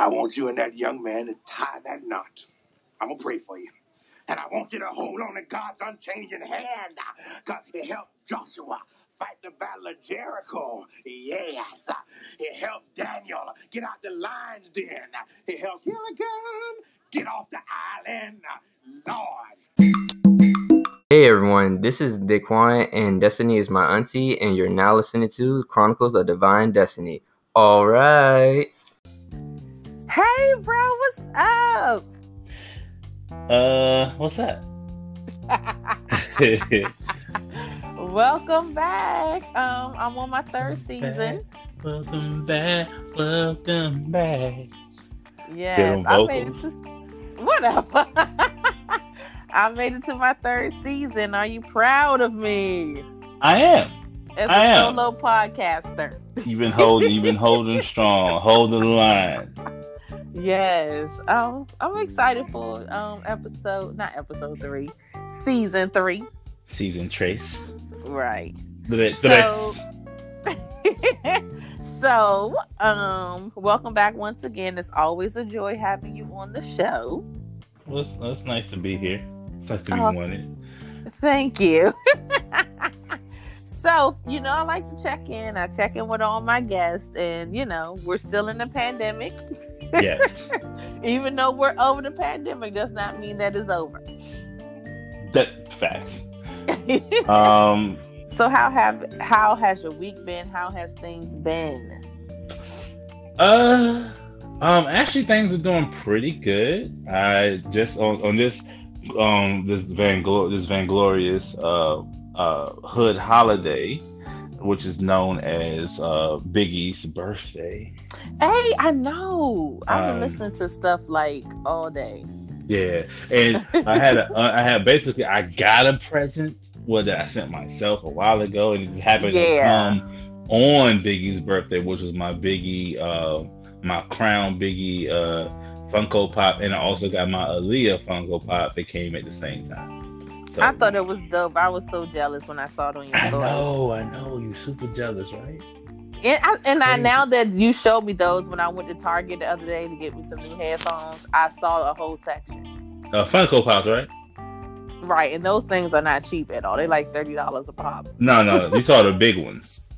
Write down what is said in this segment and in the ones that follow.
I want you and that young man to tie that knot. I'm going to pray for you. And I want you to hold on to God's unchanging hand because He helped Joshua fight the battle of Jericho. Yes. He helped Daniel get out the lion's den. He helped Gilligan get off the island. Lord. Hey everyone, this is Daquan and Destiny is my auntie, and you're now listening to Chronicles of Divine Destiny. All right. Hey, bro, what's up? Uh, what's that? welcome back. Um, I'm on my third season. Welcome back. Welcome back. Yes, I made it to whatever. I made it to my third season. Are you proud of me? I am. As I a am. solo podcaster. You've been holding. You've been holding strong. Holding the line. Yes. Um, I'm excited for um episode, not episode three, season three. Season trace. Right. So- so, um, welcome back once again. It's always a joy having you on the show. Well, it's, it's nice to be here. It's nice to be Oh. wanted. Thank you. so, you know, I like to check in. I check in with all my guests, and you know, we're still in the pandemic. Yes. Even though we're over the pandemic, does not mean that it's over. that facts. Um. so, how have how has your week been? How has things been? Uh. Um. Actually, things are doing pretty good. I just on on this um this vanglor this vanglorious uh uh hood holiday, which is known as uh Biggie's birthday. Hey, I know. I've been Um, listening to stuff like all day. Yeah, and I had a I had basically I got a present what that I sent myself a while ago, and it just happened Yeah. to come on Biggie's birthday, which was my Biggie uh my Crown Biggie uh Funko Pop, and I also got my Aaliyah Funko Pop that came at the same time. So, I thought it was dope. I was so jealous when I saw it on your I story. know, I know, you super jealous, right? And, I, and I, now that you showed me those when I went to Target the other day to get me some new headphones, I saw a whole section. Uh, Funko Pops, right? Right, and those things are not cheap at all. They're like thirty dollars a pop. No, no, you saw the big ones.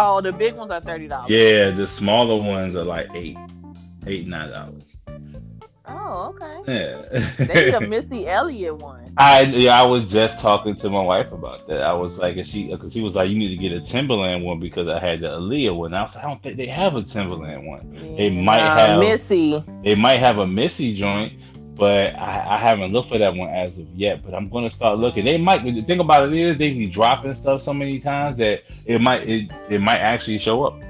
Oh, the big ones are thirty dollars. Yeah, the smaller ones are like eight, eight nine dollars. Oh, okay. Yeah. They need a Missy Elliott one. I yeah, I was just talking to my wife about that. I was like, and she because he was like, you need to get a Timberland one because I had the Aaliyah one. I was like, I don't think they have a Timberland one. They might Nah, have- Missy. They might have a Missy joint, but I, I haven't looked for that one as of yet. But I'm gonna start looking. They might. The thing about it is they be dropping stuff so many times that it might it, it might actually show up.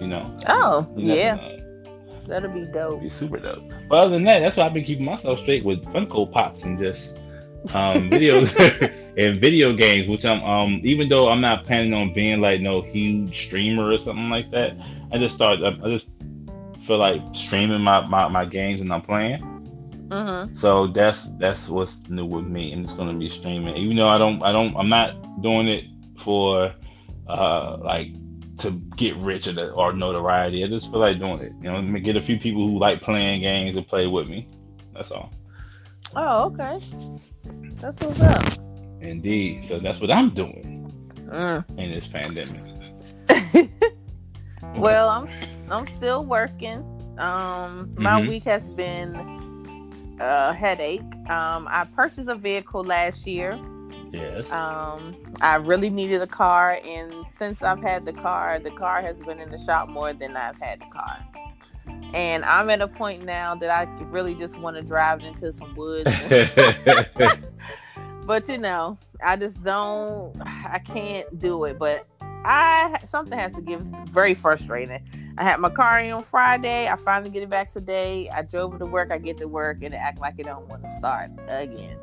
You know. Oh, You yeah, know. That'll be dope. Be super dope. But other than that, that's why I've been keeping myself straight with Funko Pops and just um video and video games, which I'm um even though I'm not planning on being like no huge streamer or something like that, I just start I I just feel like streaming my, my, my games and I'm playing. Mm-hmm. So that's that's what's new with me and it's gonna be streaming. Even though I don't I don't I'm not doing it for uh like to get rich or, the, or notoriety. I just feel like doing it. You know, let me get a few people who like playing games and play with me. That's all. Oh, okay. That's what's up. Indeed. So that's what I'm doing Mm. in this pandemic. well, I'm I'm still working. Um, my Mhm. week has been a headache. Um, I purchased a vehicle last year. Yes. Um, I really needed a car, and since I've had the car, the car has been in the shop more than I've had the car. And I'm at a point now that I really just want to drive into some woods. but you know, I just don't. I can't do it. But I something has to give. It's very frustrating. I had my car in on Friday. I finally get it back today. I drove it to work. I get to work and it act like it don't want to start again.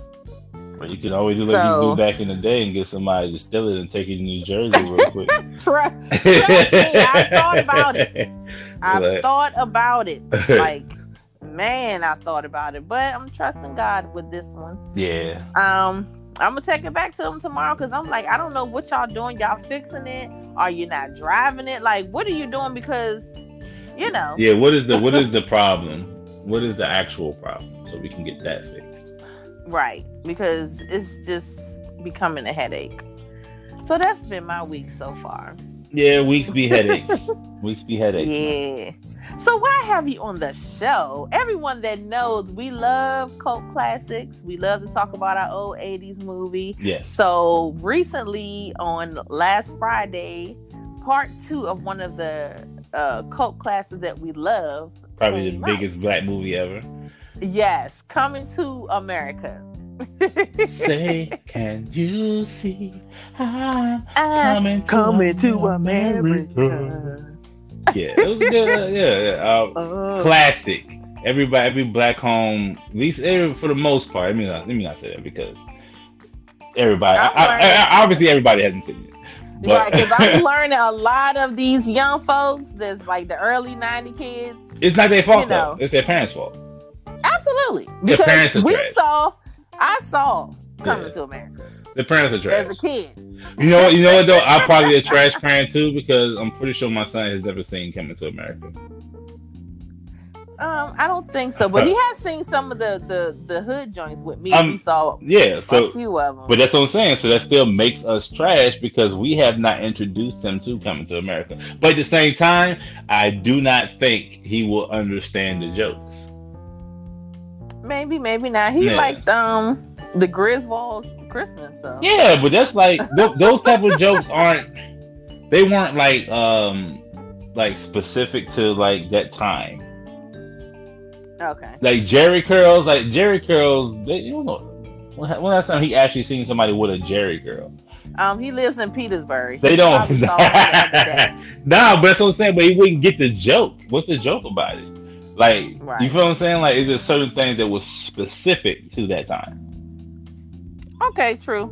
But you could always do like So- you do back in the day and get somebody to steal it and take it to New Jersey real quick. Trust, trust me, I thought about it. I Like- thought about it. Like, man, I thought about it. But I'm trusting God with this one. Yeah. Um, I'm gonna take it back to him tomorrow because I'm like, I don't know what y'all doing. Y'all fixing it? Are you not driving it? Like, what are you doing? Because you know. Yeah, what is the what is the problem? What is the actual problem? So we can get that fixed. Right. Because it's just becoming a headache. So that's been my week so far. Yeah, weeks be headaches. weeks be headaches. Yeah. So why have you on the show? Everyone that knows we love cult classics. We love to talk about our old 80s movie. Yes. So recently on last Friday, part two of one of the uh, cult classics that we love. Probably the biggest black movie ever. Yes, coming to America. Say, can you see? I'm I'm coming to America. Yeah, it was good. Yeah, yeah. Uh, Oh. classic. Everybody, every black home, at least every, for the most part. I mean, let me not say that because everybody, I, I, I, obviously, everybody hasn't seen it. Right, because I'm learning a lot of these young folks that's like the early 90 kids. it's not their fault you know. though. It's their parents' fault. Absolutely. Because parents are we trash. saw, I saw coming Yeah. to America The parents are trash. as a kid. You know what? You know what though? I'm probably a trash parent too because I'm pretty sure my son has never seen Coming to America. Um, I don't think so, but he has seen some of the the, the hood joints with me. Um, we saw Yeah, so, a few of them. but that's what I'm saying. So that still makes us trash because we have not introduced him to Coming to America. But at the same time, I do not think he will understand the jokes. Maybe, maybe not. He Yeah. liked um the Griswolds Christmas. So Yeah, but that's like th- those type of jokes aren't. They weren't like um like specific to like that time. okay. Like Jheri curls, like Jheri curls. They, you know. When when last time he actually seen somebody with a Jheri curl? Um, he lives in Petersburg. They He don't. probably saw him the other day. nah, but that's what I'm saying. But he wouldn't get the joke. What's the joke about it? Like, Right. you feel what I'm saying? Like, is there certain things that was specific to that time? Okay, true.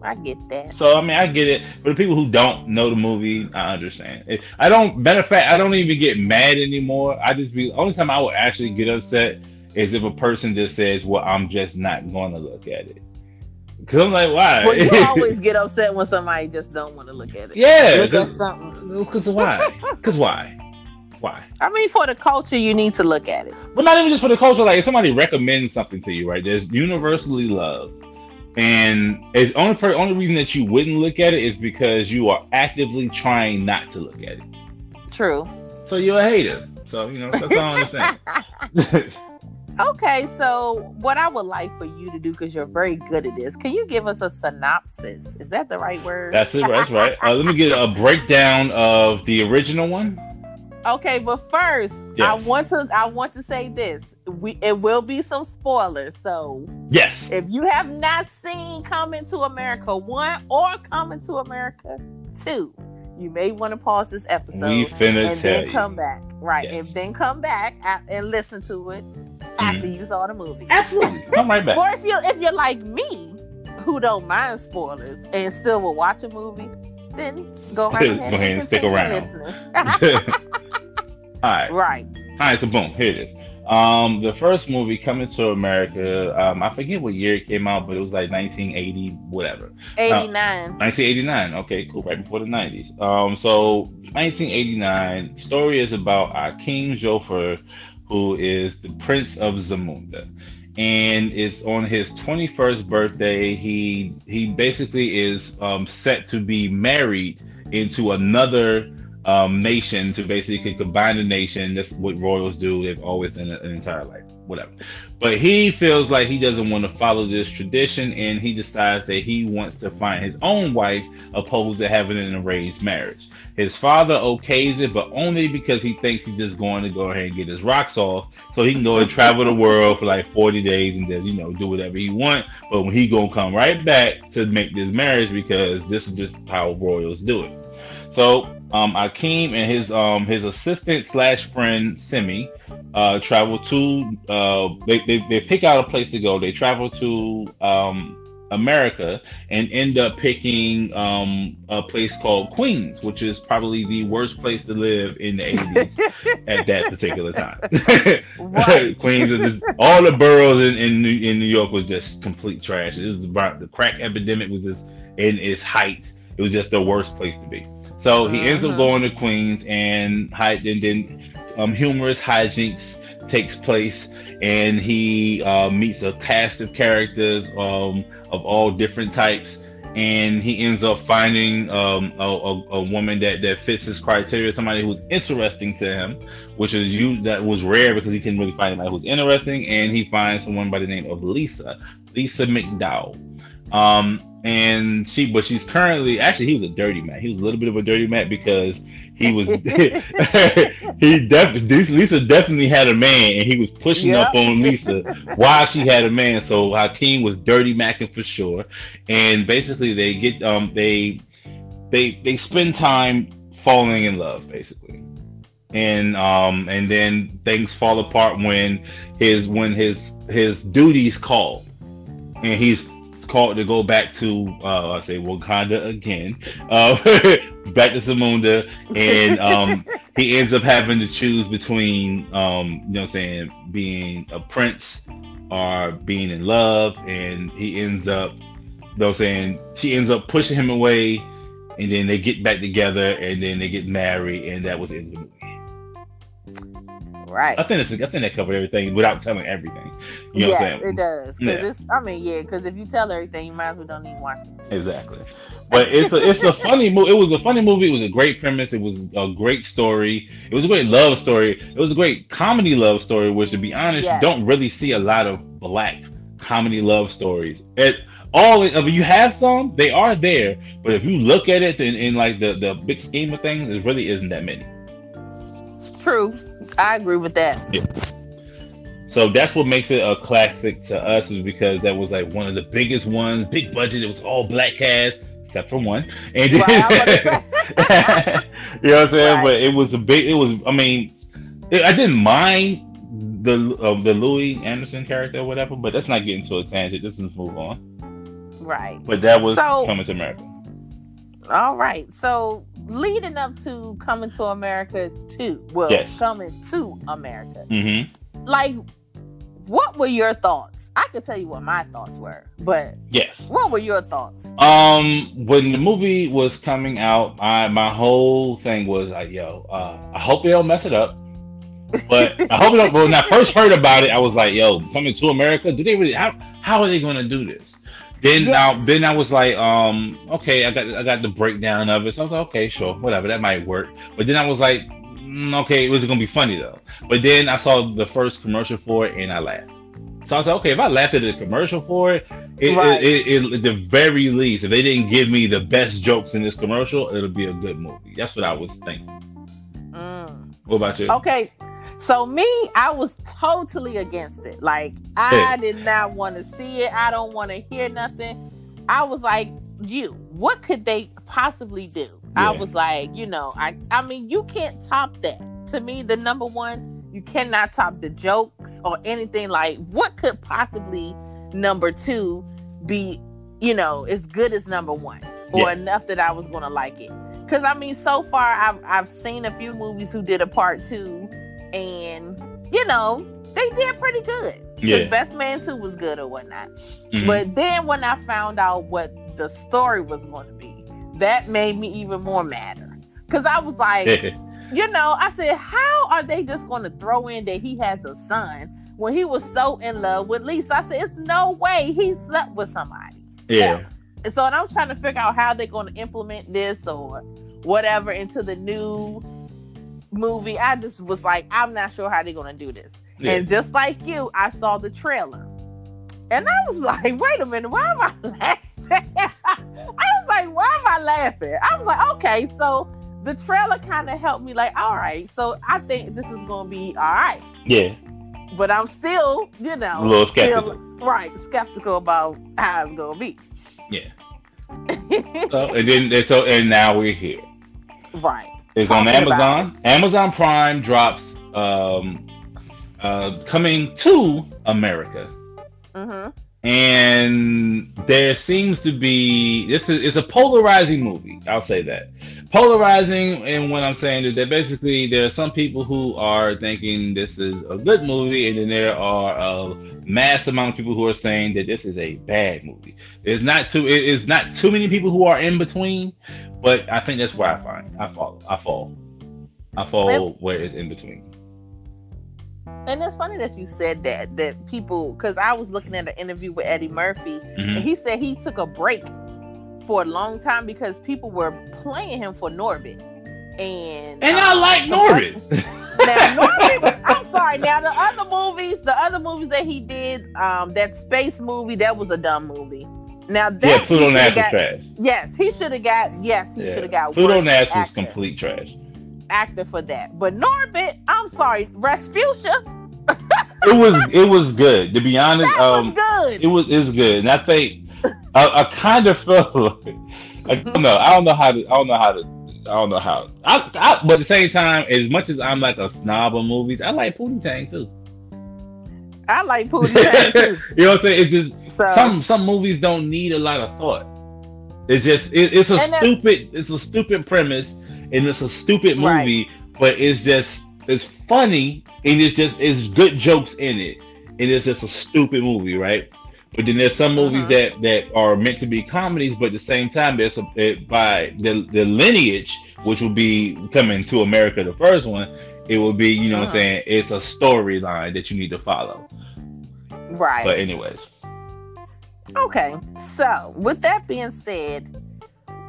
I get that. So I mean, I get it. But the people who don't know the movie, I understand. It- I don't. Matter of fact, I don't even get mad anymore. I just be. The only time I would actually get upset is if a person just says, "Well, I'm just not going to look at it." Because I'm like, why? Well, you always get upset when somebody just don't want to look at it. yeah. Look at Because why? Because why? Why? I mean, for the culture, you need to look at it. But not even just for the culture. Like if somebody recommends something to you, right? There's universally love, and it's only per, only reason that you wouldn't look at it is because you are actively trying not to look at it. True. So you're a hater. So you know that's all I'm saying. Okay, so what I would like for you to do, because you're very good at this, can you give us a synopsis? Is that the right word? that's it. That's right. Uh, let me get a breakdown of the original one. Okay, but first, Yes. I want to I want to say this. We it will be some spoilers. So Yes. if you have not seen Coming to America one or Coming to America two, you may want to pause this episode We finna and then you. come back. Right, Yes. and then come back and listen to it after mm-hmm. you saw the movie. Absolutely. Come right back. Or if you if you're like me, who don't mind spoilers and still will watch a movie, then go right Go ahead, ahead and stick around. all right. right. All right, so boom, here it is. Um, the first movie coming to America, um, I forget what year it came out, but it was like 1980, whatever. 89. 1989. Okay, cool, right before the 90s. Um, so 1989. Story is about our King Joffer, who is the Prince of Zamunda, and it's on his 21st birthday. He he basically is um, set to be married into another um, nation to basically combine the nation. That's what royals do. They've always done an entire life, whatever. But he feels like he doesn't want to follow this tradition, and he decides that he wants to find his own wife, opposed to having an arranged marriage. His father okays it, but only because he thinks he's just going to go ahead and get his rocks off, so he can go and travel the world for like 40 days and just you know do whatever he want. But when he gonna come right back to make this marriage because this is just how royals do it. So um, Akeem and his um his assistant slash friend Semmi uh travel to uh they, they they pick out a place to go. They travel to um America and end up picking um a place called Queens, which is probably the worst place to live in the 80s at that particular time. Queens is just, all the boroughs in, in New in New York was just complete trash. This is about the crack epidemic was just in its height. It was just the worst place to be. So he ends up going to Queens, and and then um, humorous hijinks takes place, and he uh, meets a cast of characters um, of all different types, and he ends up finding um, a, a, a woman that, that fits his criteria, somebody who's interesting to him, which is you that was rare because he couldn't really find anybody who's interesting, and he finds someone by the name of Lisa, Lisa McDowell. Um, and she, but she's currently actually he was a dirty man. He was a little bit of a dirty man because he was he definitely Lisa definitely had a man, and he was pushing up on Lisa while she had a man. So Hakeem was dirty macking for sure. And basically, they get um they they they spend time falling in love, basically. And um and then things fall apart when his when his his duties call, and he's called to go back to uh I say Wakanda again, uh back to Zamunda, and um he ends up having to choose between um you know what I'm saying being a prince or being in love and he ends up you know what I'm saying she ends up pushing him away and then they get back together and then they get married and that was the end of the movie. Right. I think it's, I think that covered everything without telling everything. You know yes, what I'm saying? it does. Yeah. it's, I mean, yeah, because if you tell everything, you might as well don't even watch it. Exactly. But it's a it's a funny movie. It was a funny movie. It was a great premise. It was a great story. It was a great love story. It was a great comedy love story. Which, to be honest, Yes. you don't really see a lot of black comedy love stories. It all I mean, you have some. They are there, but if you look at it in, in like the the big scheme of things, it really isn't that many. True. I agree with that. So that's what makes it a classic to us, is because that was like one of the biggest ones, big budget. It was all black cast except for one, and then, Right, I'm about to you know what I'm saying. Right. But it was a big. It was. I mean, it, I didn't mind the uh, the Louie Anderson character or whatever, but let's not getting to a tangent. Let's just move on. Right. But that was So- coming to America. All right. So leading up to coming to America too. Well, Yes. coming to America. hmm Like, what were your thoughts? I could tell you what my thoughts were, but Yes. what were your thoughts? Um, when the movie was coming out, I my whole thing was like, yo, uh, I hope they don't mess it up. But I hope it don't. When I first heard about it, I was like, yo, coming to America, do they really? How how are they going to do this? Then now, Yes. then I was like, um, okay, I got I got the breakdown of it. So I was like, okay, sure, whatever, that might work. But then I was like, okay, it was gonna be funny though. But then I saw the first commercial for it and I laughed. So I was like, okay, if I laughed at the commercial for it, it, Right. it, it, at the very least, if they didn't give me the best jokes in this commercial, it'll be a good movie. That's what I was thinking. Mm. What about you? Okay. So me, I was totally against it. Like I Yeah. did not want to see it. I don't want to hear nothing. I was like, you, what could they possibly do? I was like, you know, I I mean, you can't top that. To me, the number one, you cannot top the jokes or anything like what could possibly number two be, you know, as good as number one or Yeah. enough that I was gonna like it. Cause I mean, so far I've I've seen a few movies who did a part two, and you know they did pretty good. Yeah. Best Man Two was good or whatnot. Mhm. But then when I found out what the story was going to be, that made me even more madder. Cause I was like, you know, I said, how are they just going to throw in that he has a son when he was so in love with Lisa? I said, it's no way he slept with somebody. yeah. else. And so and I'm trying to figure out how they're going to implement this or whatever into the new movie. I just was like, I'm not sure how they're going to do this. Yeah. And just like you, I saw the trailer. And I was like, wait a minute, why am I laughing? Laughing? I was like, okay, so the trailer kind of helped me, like, all right, so I think this is going to be all right. Yeah. But I'm still, you know, A little still- skeptical. right, skeptical about how it's going to be. Yeah. So and then and so and now we're here. right. It's on Talking about Amazon. Amazon Prime drops um uh coming to America. Mm-hmm. And there seems to be this is it's a polarizing movie. I'll say that polarizing, and what I'm saying is that basically there are some people who are thinking this is a good movie, and then there are a mass amount of people who are saying that this is a bad movie. It's not too it is not too many people who are in between, but I think that's where I find I fall I fall I fall where it's in between. And it's funny that you said that that people because I was looking at an interview with Eddie Murphy Mhm. and he said he took a break for a long time because people were playing him for Norbit. And And I um, like some Norbit. now Norbit, I'm sorry. Now the other movies, the other movies that he did, um, that space movie, that was a dumb movie. Now that yeah, Pluto Nash was got- trash. Yes, he should have got. Yes, he Yeah. should have got. Pluto Nash was complete trash. actor for that. But Norbit, I'm sorry, Rasputia, It was it was good to be honest. that Um, was good. it was it's good, and I think I, I kind of felt like I don't know. I don't know how to. I don't know how to. I don't know how. I, I, but at the same time, as much as I'm like a snob of movies, I like Pootie Tang too. I like Pootie Tang too. you know what I'm saying? It's just So some some movies don't need a lot of thought. It's just it, it's a stupid it's a stupid premise and it's a stupid Right. movie, but it's just it's funny and it's just it's good jokes in it, and it's just a stupid movie, right? But then there's some movies Mhm. that that are meant to be comedies, but at the same time, there's a, it, by the the lineage, which will be coming to America, the first one, it will be you know what I'm Uh-huh. saying. It's a storyline that you need to follow. right. But anyways. Okay, so with that being said,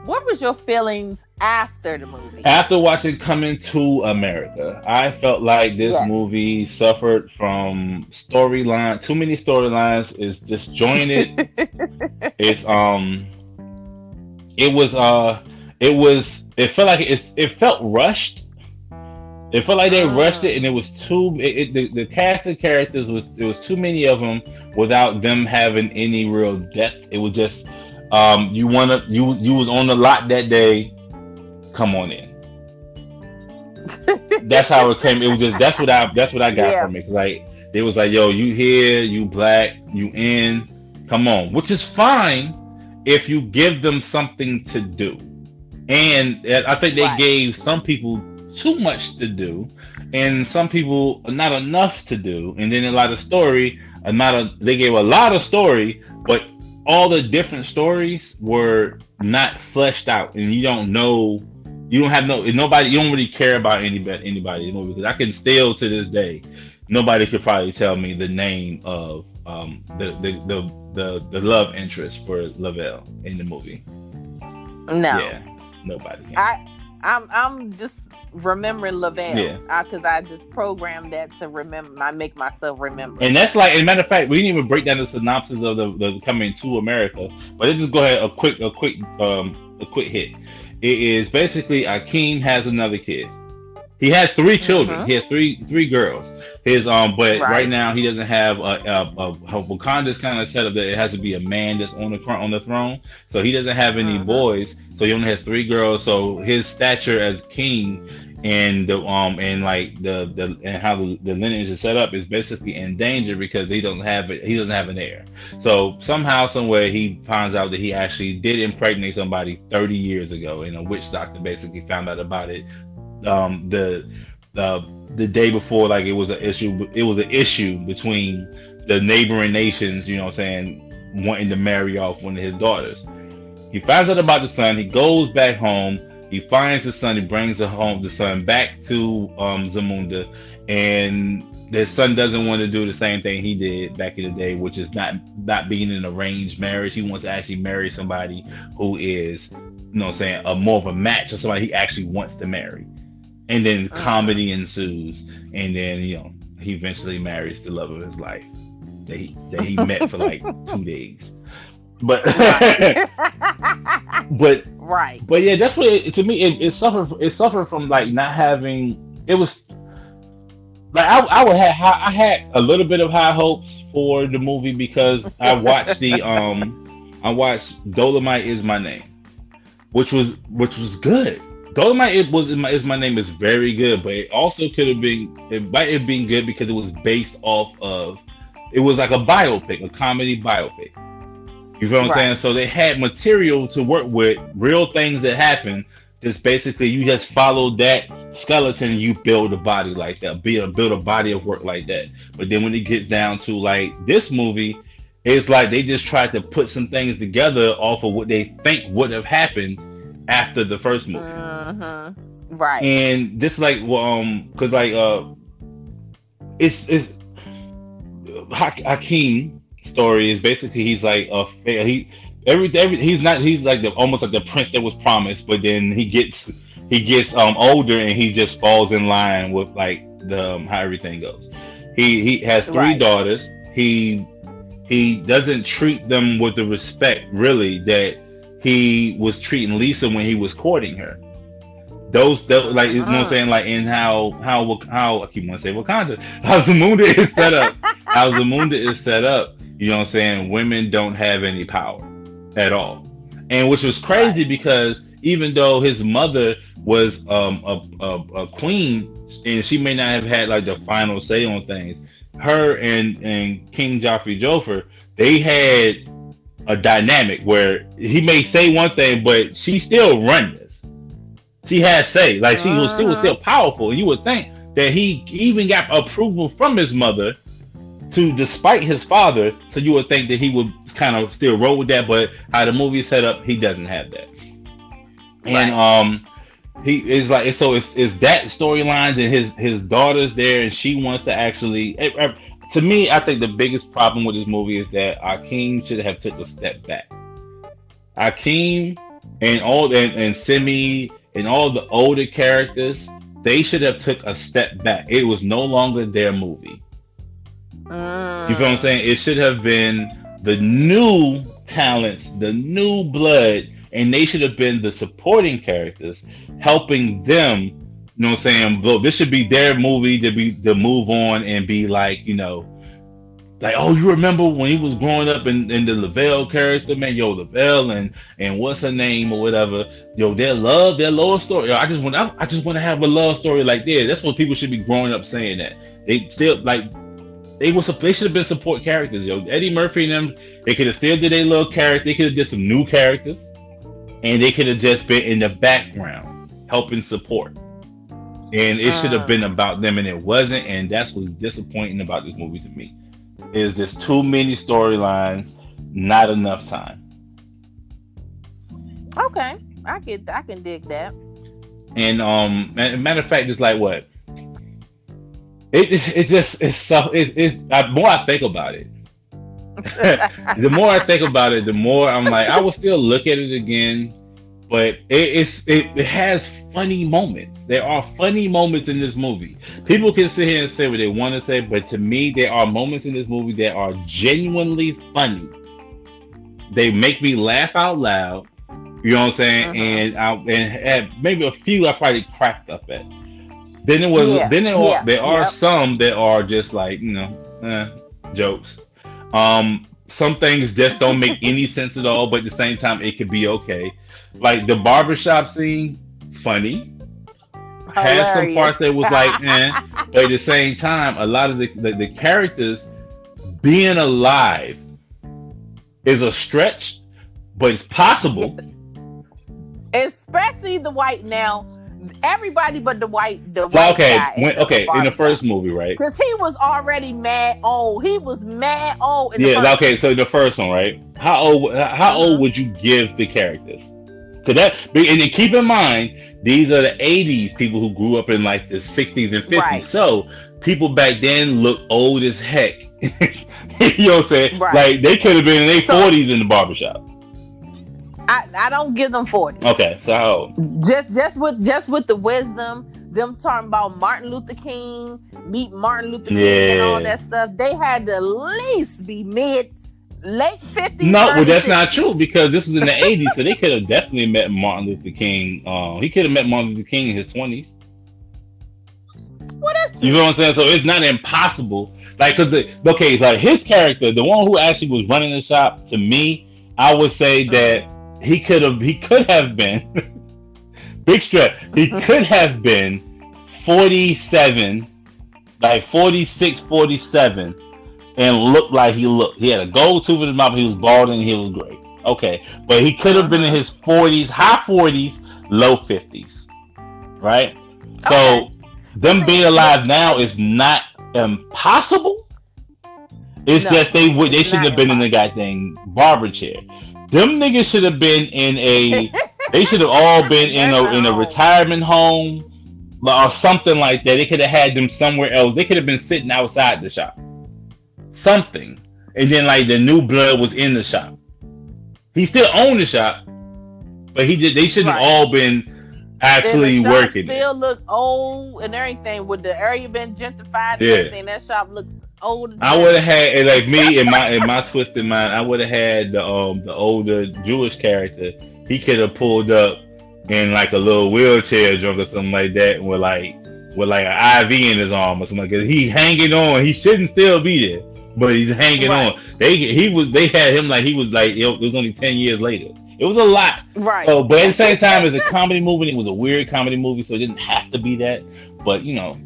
what was your feelings after the movie? After watching Coming to America, I felt like this Yes. movie suffered from storyline. Too many storylines is disjointed. it's um, it was uh, it was. It felt like it's. It felt rushed. It felt like they Mm. rushed it, and it was too. It, it, the, the cast of characters was it was too many of them without them having any real depth. It was just um, you wanna you you was on the lot that day. Come on in. that's how it came. It was just that's what I that's what I got Yeah. from it. Like it was like, yo, you here, you black, you in, come on, which is fine if you give them something to do. And I think they Right. gave some people too much to do, and some people not enough to do. And then a lot of story, a not a, they gave a lot of story, but all the different stories were not fleshed out, and you don't know you don't have no nobody you don't really care about anybody anybody in the movie because I can still to this day nobody could probably tell me the name of um the the the the, the love interest for Lavelle in the movie. no, Yeah, nobody. Can. I, I'm, I'm just remembering Lavelle Yeah. because I just programmed that to remember. I make myself remember. and that's like, as a matter of fact, we didn't even break down the synopsis of the, the coming to America. But let's just go ahead a quick a quick um a quick hit. It is basically Akeem has another kid. He has three children. Mhm. He has three three girls. His um, but right, Right. now he doesn't have a, a, a, a Wakanda's kind of set up that it has to be a man that's on the throne on the throne. So he doesn't have any Mhm. boys. So he only has three girls. So his stature as king and the um and like the the and how the, the lineage is set up is basically in danger because he doesn't have it. He doesn't have an heir. So somehow, somewhere, he finds out that he actually did impregnate somebody 30 years ago, and a witch doctor basically found out about it um, the the the day before. Like it was an issue. It was an issue between the neighboring nations. You know, what I'm saying wanting to marry off one of his daughters. He finds out about the son. He goes back home. He finds the son. He brings the home the son back to um, Zamunda, and the son doesn't want to do the same thing he did back in the day, which is not not being in an arranged marriage. He wants to actually marry somebody who is, you know, what I'm saying a more of a match or somebody he actually wants to marry. And then Uh-huh. comedy ensues, and then you know he eventually marries the love of his life that he that he met for like two days. But but right. but yeah, that's what it, to me it, it suffered. It suffered from like not having. It was like I, I would have. high- I had a little bit of high hopes for the movie because I watched the um, I watched Dolemite is my name, which was which was good. Dolemite it was my, is my name is very good, but it also could have been it might have been good because it was based off of it was like a biopic, a comedy biopic. You feel what I'm saying? So they had material to work with, real things that happened. Just basically, you just follow that skeleton, you build a body like that, be a build a body of work like that. But then when it gets down to like this movie, it's like they just tried to put some things together off of what they think would have happened after the first movie Mhm. Right. and just like well, um because like uh it's it's Hak- Hakeem story is basically he's like a fa- he every every he's not he's like the almost like the prince that was promised but then he gets he gets um older and he just falls in line with like the um, how everything goes he he has three Right. daughters he he doesn't treat them with the respect really that he was treating Lisa when he was courting her. Those, those like you know what I'm Mhm. saying? Like in how how how I keep wanting to say Wakanda. How Zamunda is set up. How Zamunda is set up you know what I'm saying? Women don't have any power at all. And which was crazy because even though his mother was um a, a, a queen and she may not have had like the final say on things her and and King Joffrey Joffrey they had a dynamic where he may say one thing but she still run this. She had say like she was she was still powerful. You would think that he even got approval from his mother to despite his father so you would think that he would kind of still roll with that but how the movie is set up he doesn't have that. And um he is like so it's, it's that storyline and his his daughter's there and she wants to actually to me i think the biggest problem with this movie is that akeem should have took a step back akeem and all and, and semmi and all the older characters they should have took a step back it was no longer their movie you feel what I'm saying? It should have been the new talents, the new blood, and they should have been the supporting characters, helping them. You know what I'm saying? This should be their movie to be to move on and be like, you know, like, oh, you remember when he was growing up in, in the Lavelle character, man, yo, Lavelle and and what's her name or whatever, yo, their love, their love story. Yo, I just want, I, I just want to have a love story like this. That's what people should be growing up saying that. They still like they was they should have been support characters, yo. Eddie Murphy and them, they could have still did their little character. They could have did some new characters, and they could have just been in the background helping support. And it should have Uh. been about them, and it wasn't. And that's what's disappointing about this movie to me. Is there's too many storylines, not enough time. Okay, I get, I can dig that. And um, matter of fact, it's like what it it, it just it's so it it. The more I think about it, the more I think about it, the more I'm like, I will still look at it again. But it, it's it, it has funny moments. There are funny moments in this movie. People can sit here and say what they want to say, but to me, there are moments in this movie that are genuinely funny. They make me laugh out loud. You know what I'm saying? Mhm. And I and maybe a few I probably cracked up at. Then it was Yeah, then there yeah, are, there are yep. some that are just like you know eh, jokes. Um, some things just don't make any sense at all, but at the same time, it could be okay. Like the barbershop scene, funny. Had some parts that was like, eh, but at the same time, a lot of the, the, the characters being alive is a stretch, but it's possible. especially the white now. Everybody but the white, the white okay, guy. when, okay, in the first movie, right? because he was already mad old. He was mad old. In the Yeah, okay. So the first one, right? How old? How old uh-huh. would you give the characters? Cause that, and then keep in mind, these are the '80s people who grew up in like the '60s and '50s. Right. So people back then look old as heck. you know what I'm saying? Right. Like they could have been in their So- 40s in the barbershop. I, I don't give them forty. Okay, so how old? Just just with just with the wisdom, them talking about Martin Luther King, meet Martin Luther King and all that stuff. They had to at least be mid late fifties. No, well, that's not true because this was in the '80s, so they could have definitely met Martin Luther King. Um, he could have met Martin Luther King in his 20s. Well, that's You know what I'm saying? So it's not impossible. Like, cause the, okay, like his character, the one who actually was running the shop, to me, I would say that he could have, he could have been, big strap, he could have been 47, like 46, 47, and looked like he looked. He had a gold tooth in his mouth. He was bald and he was great. Okay, but he could have been in uh-huh. his forties, high forties, low fifties, right? So Okay. them being alive now is not impossible. It's No, just they would they shouldn't have been in the goddamn barber chair. Them niggas should have been in a they should have all been in a in a retirement home or something like that. They could have had them somewhere else. They could have been sitting outside the shop. Something. And then like the new blood was in the shop. He still owned the shop, but he did they shouldn't have Right. all been actually the working. it. Still look old and everything. With the area been gentrified and Yeah. everything, that shop looks old. I would have had like me in my in my twisted mind, I would have had the um the older Jewish character. He could have pulled up in like a little wheelchair drunk or something like that, with like with like an IV in his arm or something. Because he hanging on, he shouldn't still be there, but he's hanging Right. on. They he was they had him like he was like it was only ten years later. It was a lot. right. So, but at the same time, it's a comedy movie. It was a weird comedy movie, so it didn't have to be that. But you know,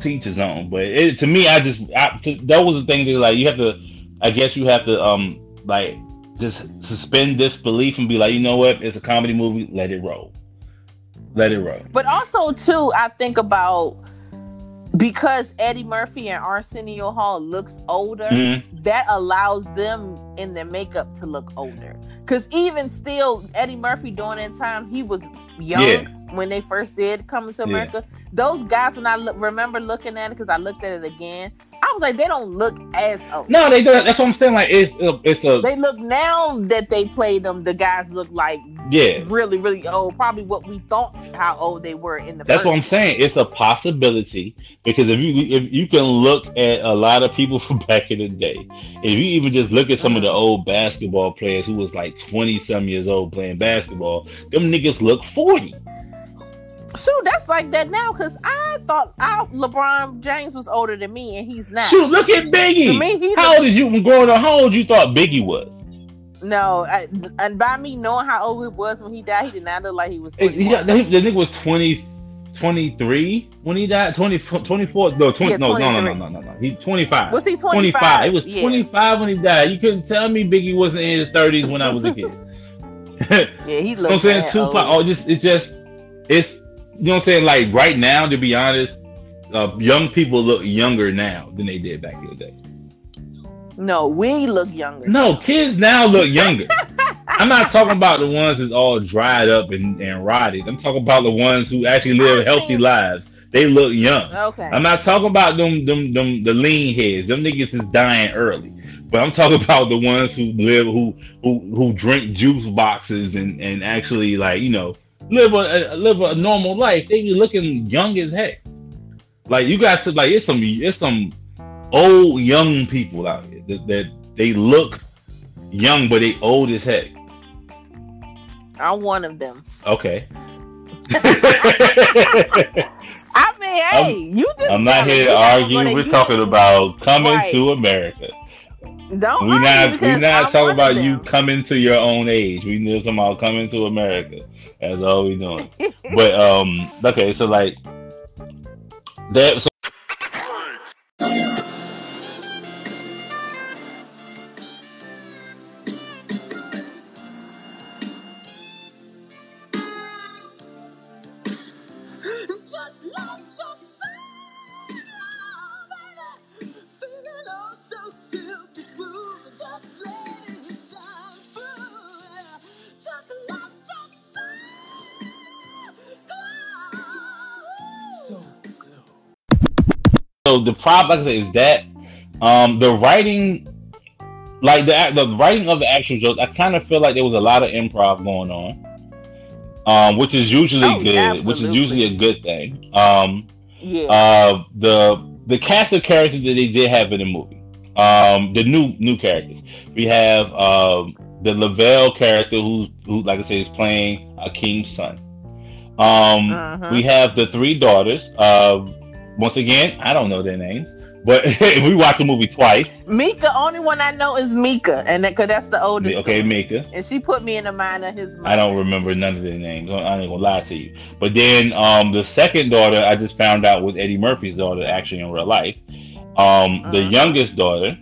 teach his own. But it, to me, I just I, to, that was the thing that like you have to. I guess you have to um like just suspend disbelief and be like, you know what? It's a comedy movie. Let it roll. Let it roll. But also too, I think about because Eddie Murphy and Arsenio Hall looks older, Mhm. that allows them in their makeup to look older. Cause even still, Eddie Murphy during that time, he was young Yeah. When they first did Coming to Yeah. America. Those guys, when I look, remember looking at it, because I looked at it again, I was like, they don't look as old. No, they don't. That's what I'm saying. Like it's a, it's a They look now that they played them. The guys look like yeah. really, really old. Probably what we thought how old they were in the. That's first what I'm saying. It's a possibility because if you if you can look at a lot of people from back in the day, if you even just look at some of the mm-hmm. old basketball players who was like 20 some years old playing basketball, them niggas look 40. Shoot, that's like that now. Cause I thought I, LeBron James was older than me, and he's not. Shoot, look at Biggie. To me, he how old is you when growing up? How old you thought Biggie was? No, I, and by me knowing how old he was when he died, he did not look like he was. Hey, he the, nigga was 20, 23 when he died. 20, 24. No, 20, Yeah, no, no, no, no, no, no, no. He 25. was he 25. 25? It was Yeah. 25 when he died. You couldn't tell me Biggie wasn't in his 30s when I was a kid. Yeah, he looked. what I'm saying? Tupac, old. oh, just it just it's you know what I'm saying. Like right now, to be honest, uh, young people look younger now than they did back in the day. No, we look younger. No, kids now look younger. I'm not talking about the ones that's all dried up and, and rotted. I'm talking about the ones who actually live healthy lives. They look young. Okay. I'm not talking about them, them, them, the lean heads. Them niggas is dying early. But I'm talking about the ones who live, who, who, who drink juice boxes and, and actually like, you know, live a, a live a normal life. They be looking young as heck. Like you guys said, like it's some, it's some old young people out here that, that they look young, but they old as heck. I'm one of them. Okay. I mean, hey, you just. I'm not here to argue. We're talking you. about coming Right. to America. Don't we not we not I'm talking about you coming to your own age. We just talking about coming to America. That's all we doing. but um, okay, so like that. So so the problem, like I said, is that um the writing, like the the writing of the actual jokes, I kind of feel like there was a lot of improv going on. Um, which is usually Oh, good, yeah, which is usually a good thing. Um, Yeah. uh the the cast of characters that they did have in the movie um the new new characters we have um the lavelle character who's who like i said is playing akeem's son um Mhm. we have the three daughters uh once again i don't know their names but we watched the movie twice Meeka, only one I know is Meeka, and that, cause that's the oldest. okay one. meeka And she put me in the mind of his. Mother. I don't remember none of their names. I ain't gonna lie to you. But then um, the second daughter, I just found out was Eddie Murphy's daughter, actually in real life. Um, the Mhm. youngest daughter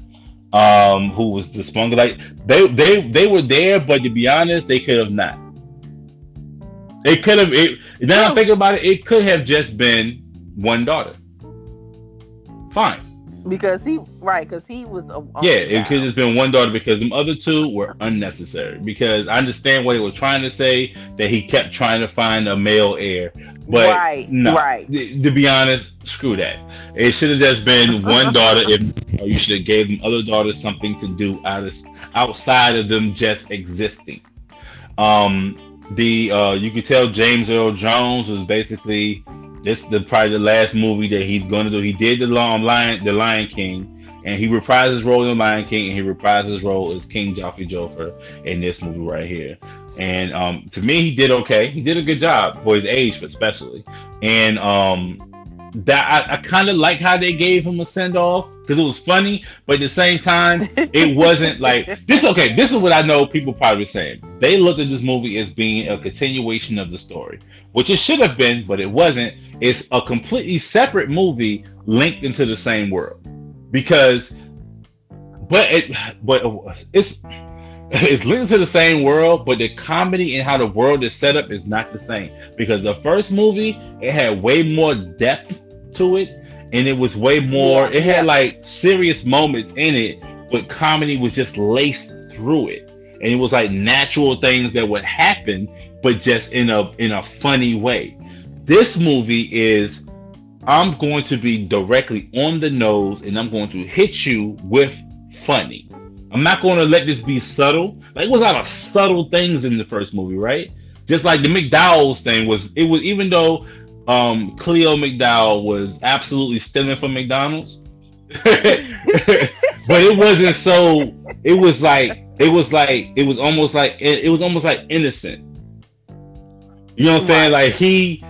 um, who was the. Like they they they were there, but to be honest, they could have not. It could have. It, now I'm thinking about it. It could have just been one daughter. Fine. Because he right, because he was a yeah. It could just been one daughter because the other two were unnecessary. Because I understand what he was trying to say that he kept trying to find a male heir, but right, no, right. th- To be honest, screw that. It should have just been one daughter. If you should have gave them other daughters something to do out of, outside of them just existing. Um, the uh, you could tell James Earl Jones was basically this the probably the last movie that he's going to do. He did the long Lion, the Lion King, and he reprised his role in the Lion King, and he reprised his role as King Jaffe Joffer in this movie right here. And um, to me, he did okay. He did a good job for his age, especially. And um, that I, I kind of like how they gave him a send off because it was funny, but at the same time, it wasn't like this. Okay, this is what I know people probably saying. They looked at this movie as being a continuation of the story, which it should have been, but it wasn't. It's a completely separate movie linked into the same world because, but it, but it's it's linked to the same world, but the comedy and how the world is set up is not the same. Because the first movie, it had way more depth to it, and it was way more. Yeah, it had like serious moments in it, but comedy was just laced through it, and it was like natural things that would happen, but just in a in a funny way. This movie is. I'm going to be directly on the nose, and I'm going to hit you with funny. I'm not going to let this be subtle. Like, it was a lot of subtle things in the first movie, right? Just like the McDowell's thing was, it was even though um, Cleo McDowell was absolutely stealing from McDonald's. but it wasn't so. It was like it was like it was almost like it, it was almost like innocent. You know what I'm saying? Like he,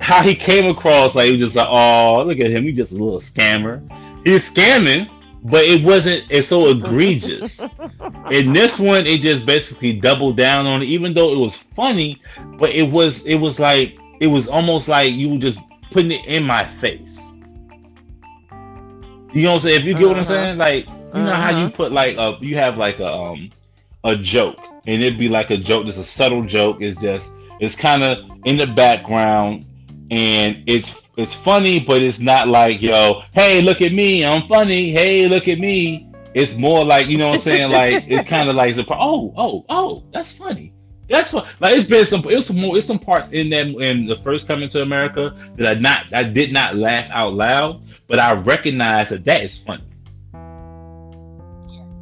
how he came across, like he was just like, oh, look at him, he's just a little scammer. He's scamming, but it wasn't. It's so egregious. In this one, it just basically doubled down on it, even though it was funny. But it was, it was like it was almost like you were just putting it in my face. You know what I'm saying? If you get what I'm Uh-huh. saying, like you know how you Uh-huh. put like a you have like a um a joke, and it'd be like a joke, just a subtle joke. It's just it's kind of in the background, and it's it's funny, but it's not like yo, hey, look at me, I'm funny. Hey, look at me. It's more like you know what I'm saying. Like it kind of like oh oh oh that's funny. That's what like it's been some it's some more it's some parts in them in the first coming to America that I not I did not laugh out loud, but I recognize that that is funny.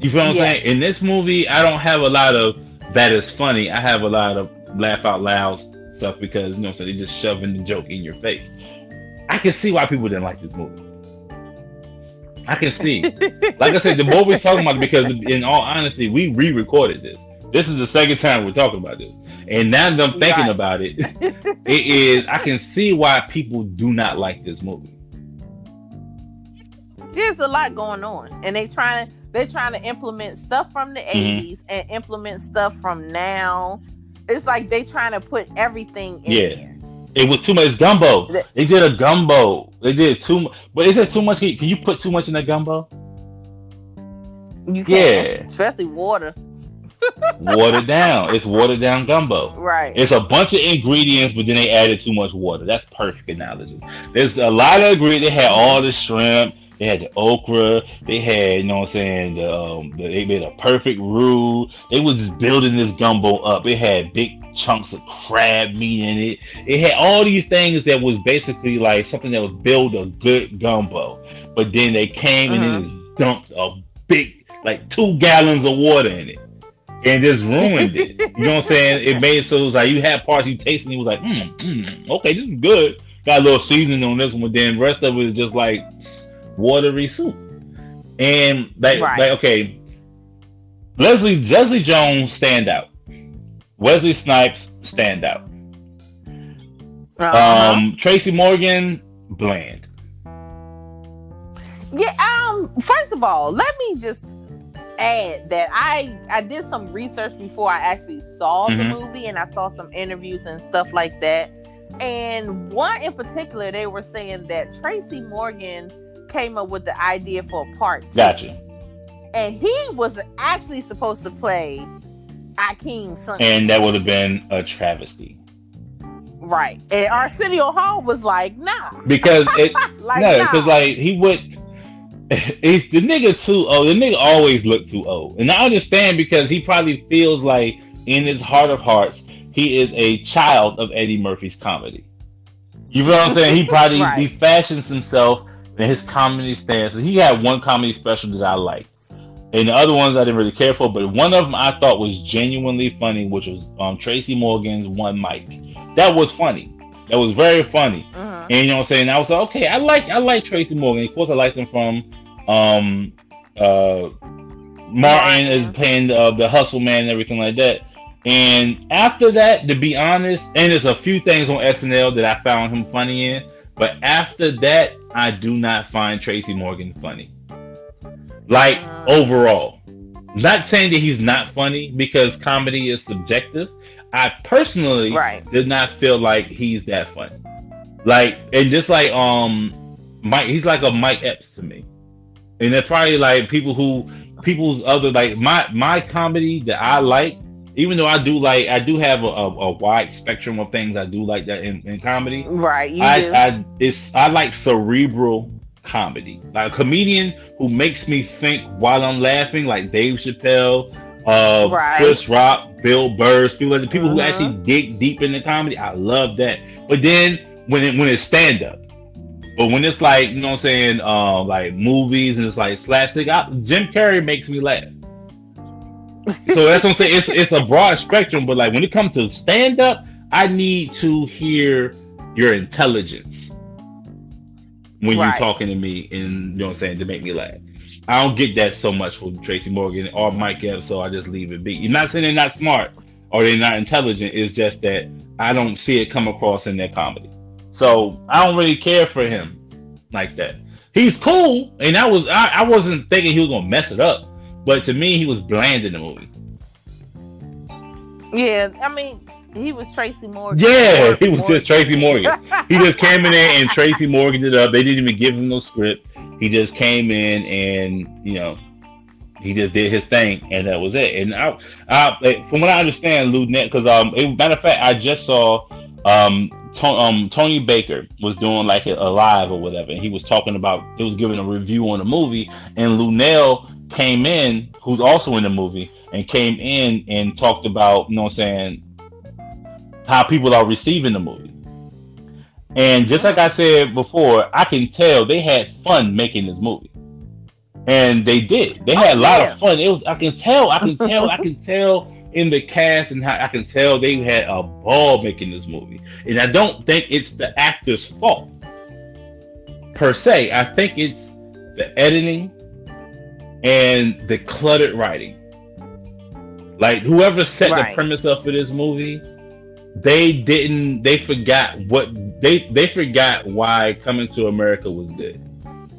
You feel what I'm saying? In this movie, I don't have a lot of that is funny. I have a lot of laugh out loud stuff because you know what I'm saying they just shoving the joke in your face. I can see why people didn't like this movie. I can see. like I said, the more we're talking about it, because in all honesty, we re-recorded this. This is the second time we're talking about this. And now that I'm thinking Right. about it, it is I can see why people do not like this movie. There's a lot going on, and they trying to they're trying to implement stuff from the Mhm. 80s and implement stuff from now. It's like they trying to put everything in Yeah. there. It was too much it's gumbo. The- They did a gumbo. They did too much. But is that too much? Can you put too much in that gumbo? You can, Yeah. especially water. Watered down. It's watered down gumbo. Right. It's a bunch of ingredients, but then they added too much water. That's perfect analogy. There's a lot of ingredients. They had all the shrimp. They had the okra. They had, you know what I'm saying, the, um, they made a perfect roux. They was just building this gumbo up. It had big chunks of crab meat in it. It had all these things that was basically like something that would build a good gumbo. But then they came and they just dumped a big, like two gallons of water in it. And just ruined it. You know what I'm saying? It made it so it was like you had parts you tasted and it was like, mm, mm, okay, this is good. Got a little seasoning on this one, but then the rest of it is just like watery soup. And like, Right. like okay, Leslie Leslie Jones stand out. Wesley Snipes stand out. Uh-huh. Um, Tracy Morgan bland. Yeah, um, first of all, let me just add that I I did some research before I actually saw the Mhm. movie and I saw some interviews and stuff like that. And one in particular, they were saying that Tracy Morgan came up with the idea for a part two. Gotcha. and he was actually supposed to play Akeem's son. And that would have been a travesty. right. And Arsenio Hall was like, nah. Because it Like, no, nah. because like he would it's the nigga too old. The nigga always looked too old. And I understand because he probably feels like in his heart of hearts, he is a child of Eddie Murphy's comedy. You know what I'm saying? He probably Right. he fashions himself in his comedy stance. He had one comedy special that I liked. And the other ones I didn't really care for, but one of them I thought was genuinely funny, which was um, Tracy Morgan's One Mic. That was funny. That was very funny. Mhm. And you know what I'm saying? I was like, okay, I like I like Tracy Morgan. Of course, I liked him from um uh Martin is playing uh, the hustle man and everything like that. And after that, to be honest, and there's a few things on SNL that I found him funny in, but after that, I do not find Tracy Morgan funny. Like Mm. overall. Not saying that he's not funny because comedy is subjective. I personally Right. does not feel like he's that funny. Like and just like um Mike he's like a Mike Epps to me. And it's probably like people who people's other like my my comedy that I like, even though I do like I do have a, a, a wide spectrum of things I do like that in, in comedy. Right. You I, do. I it's I like cerebral comedy. Like a comedian who makes me think while I'm laughing, like Dave Chappelle, uh Right. Chris Rock, Bill Burr, people like the people who Mhm. actually dig deep into comedy. I love that. But then when it when it's stand up. But when it's like, you know what I'm saying, uh, like movies and it's like slapstick, I, Jim Carrey makes me laugh. so that's what I'm saying. It's it's a broad spectrum, but like when it comes to stand up, I need to hear your intelligence when you're talking to me and you know what I'm saying to make me laugh. I don't get that so much from Tracy Morgan or Mike Epps, so I just leave it be. You're not saying they're not smart or they're not intelligent. It's just that I don't see it come across in their comedy. So I don't really care for him like that. He's cool, and I was I, I wasn't thinking he was gonna mess it up, but to me he was bland in the movie. yeah. I mean, he was Tracy Morgan. Yeah, he was just Tracy Morgan. He just came in there and Tracy Morgan it up. They didn't even give him no script. He just came in and you know he just did his thing, and that was it. And I, I from what I understand, Lunell, because um, it, matter of fact, I just saw um, um, Tony Baker was doing like a, live or whatever, and he was talking about, it was giving a review on the movie, and Lunell came in, who's also in the movie, and came in and talked about, you know, what I'm saying how people are receiving the movie. And just like I said before, I can tell they had fun making this movie and they did. They had Oh, a lot yeah. of fun. It was I can tell, I can tell, I can tell in the cast and how I can tell they had a ball making this movie. And I don't think it's the actor's fault per se. I think it's the editing and the cluttered writing. Like whoever set Right. the premise up for this movie, they didn't. They forgot what they they forgot why Coming to America was good.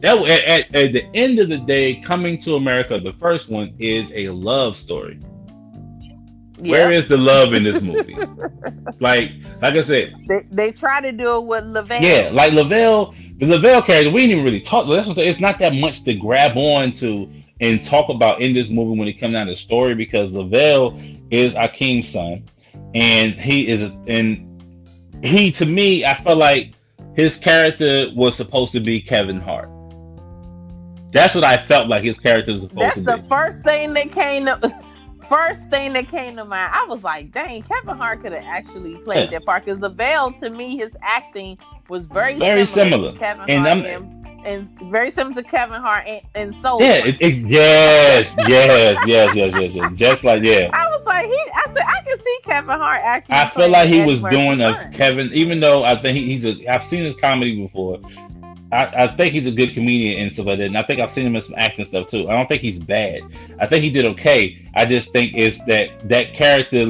That at, at, at the end of the day, Coming to America, the first one is a love story. Where is the love in this movie? like, like I said, They, they try to do it with Lavelle. yeah, like Lavelle, the Lavelle character, we didn't even really talk. That's what I'm saying. It's not that much to grab on to and talk about in this movie when it comes down to story because Lavelle is Akeem's son, and he is, and he to me, I felt like his character was supposed to be Kevin Hart. That's what I felt like his character was supposed That's to be. That's the first thing that came to first thing that came to mind. I was like, dang, Kevin Hart could have actually played Yeah. that part because Lavelle to me, his acting was very Very similar, similar. to Kevin And Hart and, and very similar to Kevin Hart and, and Soul. Yeah, it, it, yes, yes, yes, yes, yes, yes. Just like yeah. I was like, he. I said, I can see Kevin Hart actually. I feel like he was doing a. Kevin, even though I think he, he's a. I've seen his comedy before. I, I think he's a good comedian and stuff like that, and I think I've seen him in some acting stuff too. I don't think he's bad. I think he did okay. I just think it's that that character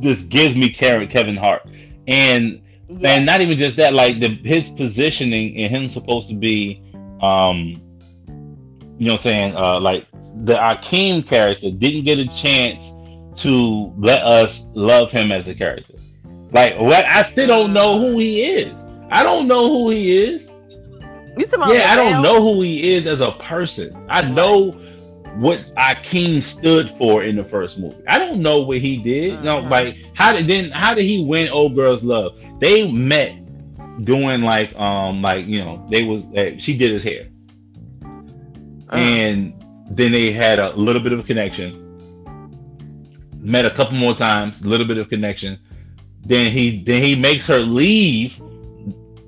just gives me Kevin Kevin Hart, and Yeah. and not even just that, like the his positioning and him supposed to be, um, you know, what I'm saying uh, like the Akeem character didn't get a chance to let us love him as a character. Like what I still don't know who he is. I don't know who he is. You Yeah, I don't know who he is as a person. I know what Akeem stood for in the first movie. I don't know what he did. No, Mhm. like how did then how did he win old girl's love? They met doing like um like you know they was uh, she did his hair Uh. and then they had a little bit of a connection. Met a couple more times, a little bit of connection. Then he then he makes her leave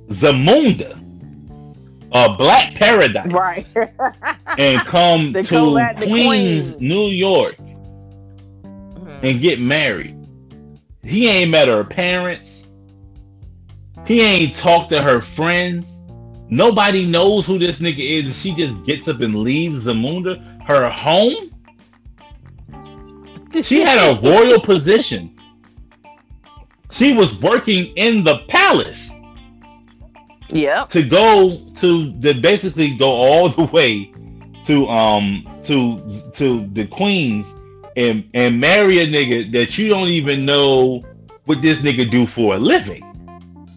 Zamunda, a Black Paradise, Right. and come to go back to Queens, Queens. New York, Mhm. and get married. He ain't met her parents. He ain't talked to her friends. Nobody knows who this nigga is. and She just gets up and leaves Zamunda, her home. She had a royal position. She was working in the palace Yep. to go to the basically go all the way to um to to the queens and and marry a nigga that you don't even know what this nigga do for a living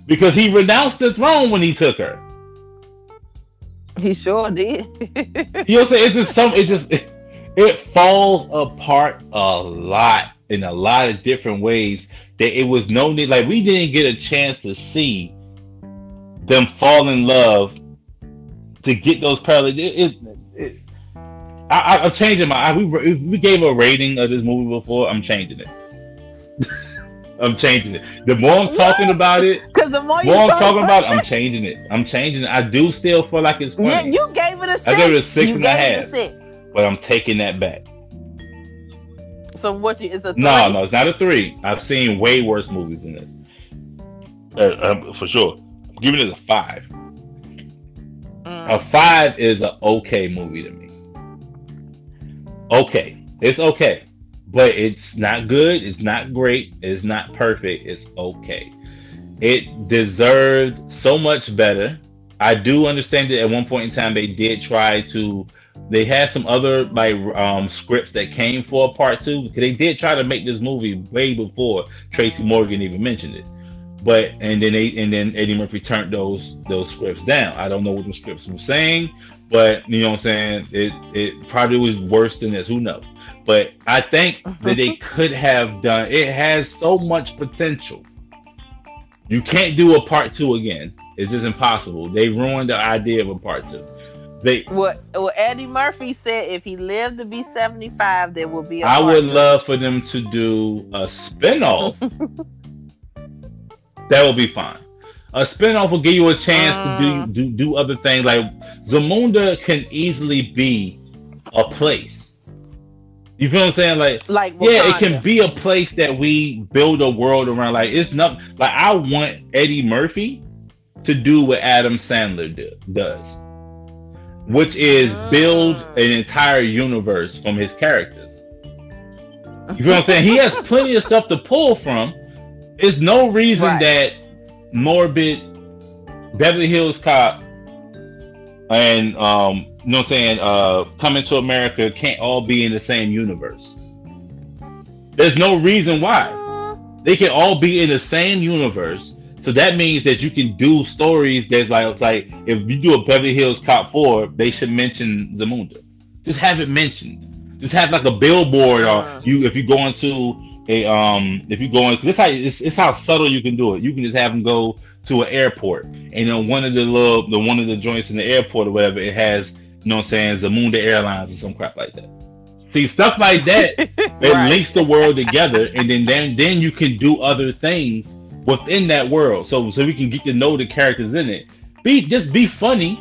because he renounced the throne when he took her. He sure did. You know what I'm saying? It's just some it just it, it falls apart a lot in a lot of different ways that it was no need like we didn't get a chance to see them fall in love to get those parallels. It, it, it, I, I'm changing my. I, we we gave a rating of this movie before. I'm changing it. I'm changing it. The more I'm talking about it, Because the more more I'm talking about it, I'm changing it. I'm changing it. I do still feel like it's Yeah, you gave it a six. I gave it a six you and a half. A six. but I'm taking that back. So what? You is a three? No, no, it's not a three. I've seen way worse movies than this. Uh, uh, for sure. Giving it a five. Mm. A five is an okay movie to me. Okay, it's okay, but it's not good. It's not great. It's not perfect. It's okay. It deserved so much better. I do understand that at one point in time they did try to. They had some other like um, scripts that came for a part two because they did try to make this movie way before Tracy Morgan even mentioned it but and then they and then Eddie Murphy turned those those scripts down. I don't know what the scripts were saying, but you know what I'm saying. It it probably was worse than this. Who knows? But I think that they uh-huh. could have done. It has so much potential. You can't do a part two again. It's just impossible. They ruined the idea of a part two. They. What? What Eddie Murphy said, if he lived to be seventy-five, there will be. A I would two. love for them to do a spinoff. that would be fine. A spinoff will give you a chance to Mm. do, do do other things. Like Zamunda can easily be a place. You feel what I'm saying? Like Like yeah, it can be a place that we build a world around. Like it's not like I want Eddie Murphy to do what Adam Sandler do, does, which is build Mm. an entire universe from his characters. You feel what I'm saying? He has plenty of stuff to pull from. There's no reason Right. that Norbit, Beverly Hills Cop, and um, you know what I'm saying, uh, Coming to America can't all be in the same universe. There's no reason why. They can all be in the same universe. So that means that you can do stories that's like like if you do a Beverly Hills Cop 4, they should mention Zamunda. Just have it mentioned. Just have like a billboard or Uh. you if you go into a um if you go in this how it's, it's how subtle you can do it. You can just have them go to an airport and then one of the little the one of the joints in the airport or whatever it has you know what I'm saying Zamunda Airlines or some crap like that. See stuff like that it Right. links the world together and then, then then you can do other things within that world so so we can get to know the characters in it be just be funny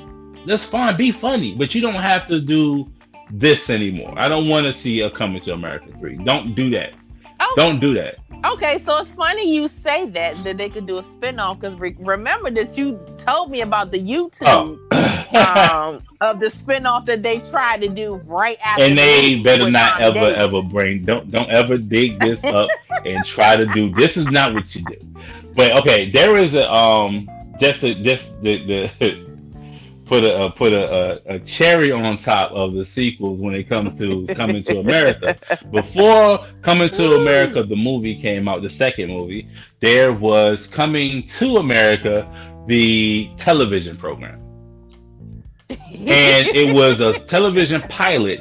that's fine be funny but you don't have to do this anymore i don't want to see a coming to america 3 don't do that. don't do that Okay, so it's funny you say that that they could do a spinoff because re- remember that you told me about the YouTube oh um, of the spinoff that they tried to do right after. and they better not Tom ever Davis. ever bring don't don't ever dig this up and try to do this is not what you do but okay there is a um just the just the the put a uh, put a, a, a cherry on top of the sequels when it comes to coming to america before coming to Woo. america the movie came out the second movie there was coming to america the television program and it was a television pilot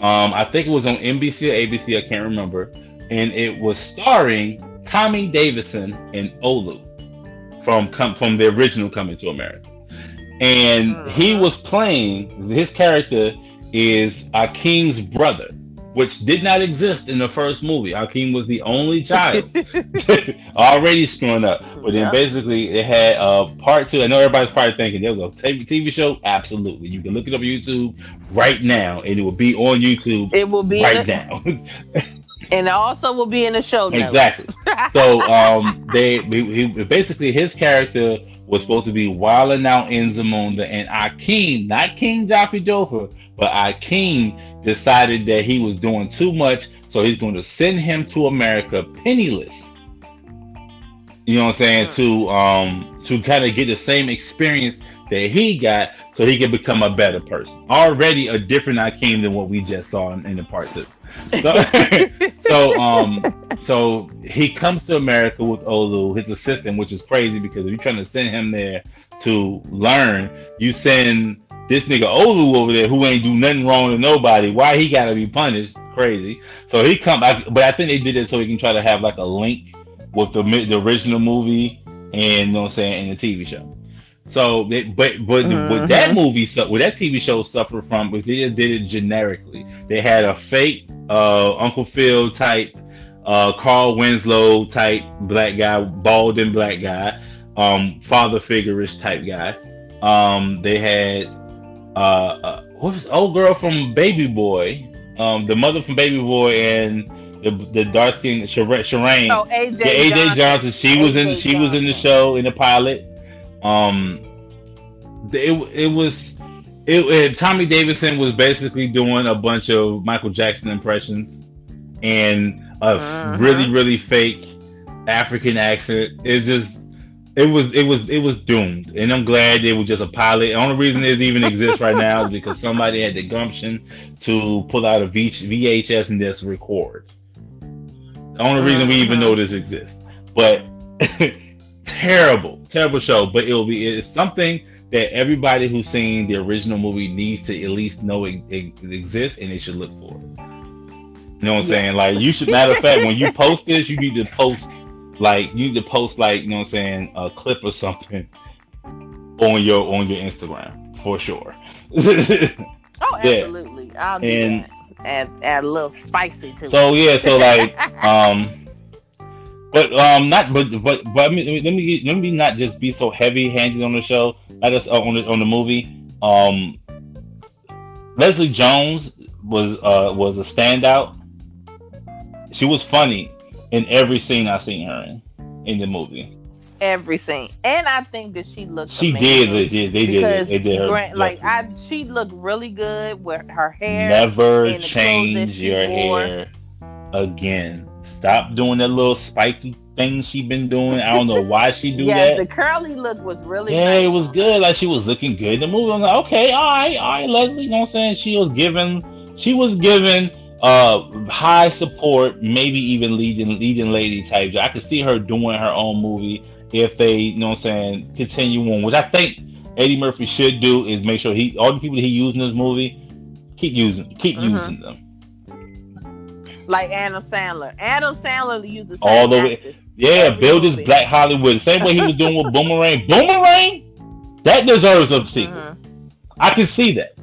Um, I think it was on NBC or ABC. I can't remember, and it was starring Tommy Davidson and Olu from from the original Coming to America, and he Mhm. was playing his character is Akeem's brother, which did not exist in the first movie. Akeem was the only child already screwing up. But then Yeah. basically it had uh part two. I know everybody's probably thinking there was a TV, show. Absolutely, you can look it up on YouTube right now, and it will be on YouTube It will be right now. and also will be in the show notes. exactly. So um, they he, he- basically his character was supposed to be wilding out in Zamunda, and Akeem, not King Jaffe Joffer, but Akeem decided that he was doing too much, so he's going to send him to America penniless. You know what I'm saying? To um to kind of get the same experience that he got, so he can become a better person. Already a different Akeem than what we just saw in, in the part two. So, so um so he comes to America with Olu, his assistant, which is crazy because if you're trying to send him there to learn, you send this nigga Olu over there who ain't do nothing wrong to nobody. Why he gotta be punished? Crazy. So he come back, but I think they did it so he can try to have like a link with the the original movie and you know what I'm saying and the TV show. So, it, but but what that movie, su- what that TV show suffered from was they just did it generically. They had a fake uh, Uncle Phil type, uh, Carl Winslow type black guy, bald and black guy, um, father figure-ish type guy. Um, they had uh, uh, what was old girl from Baby Boy, um, the mother from Baby Boy, and the the dark skin Shireen. Oh, AJ. Yeah, AJ Johnson. Johnson. She was in AJ she was in the show in the pilot. Um, it it was it, it- Tommy Davidson was basically doing a bunch of Michael Jackson impressions and a Mhm. really really fake African accent. It's just it was it was it was doomed, and I'm glad it was just a pilot. The only reason it even exists right now is because somebody had the gumption to pull out a V- VHS and just record. The only reason we even Mhm. know this exists, but terrible, terrible show. But it'll be it's something that everybody who's seen the original movie needs to at least know it, it exists, and they should look for it. You know what I'm saying? Like you should. Matter of fact, when you post this, you need to post like you need to post like you know what I'm saying a clip or something on your on your Instagram for sure. Oh, Yeah. absolutely. I'll do And- that. Add, add a little spicy to so it. So yeah, so like um but um not but but but I mean, let me let me not just be so heavy handed on the show let us uh, on the on the movie um leslie jones was uh was a standout she was funny in every scene i seen her in in the movie Every scene, and I think that she looked. she did they did they did they did her Grant, like. I, she looked really good with her hair. never and the clothes that change your hair again stop doing that little spiky thing she been doing i don't know why she do yes, that the curly look was really. Yeah, nice it was good. Like she was looking good in the movie. I'm like, okay, all right, all right, Leslie. You know what I'm saying? She was given, she was given uh high support, maybe even leading leading lady type. I could see her doing her own movie if they, you know what I'm saying, continue on. Which I think Eddie Murphy should do is make sure he all the people that he used in this movie keep using keep Mhm. using them. Like Adam Sandler. Adam Sandler used the same All the way- Yeah, build his. Black Hollywood. Same way he was doing with Boomerang. Boomerang? That deserves a sequel. Mhm. I can see that.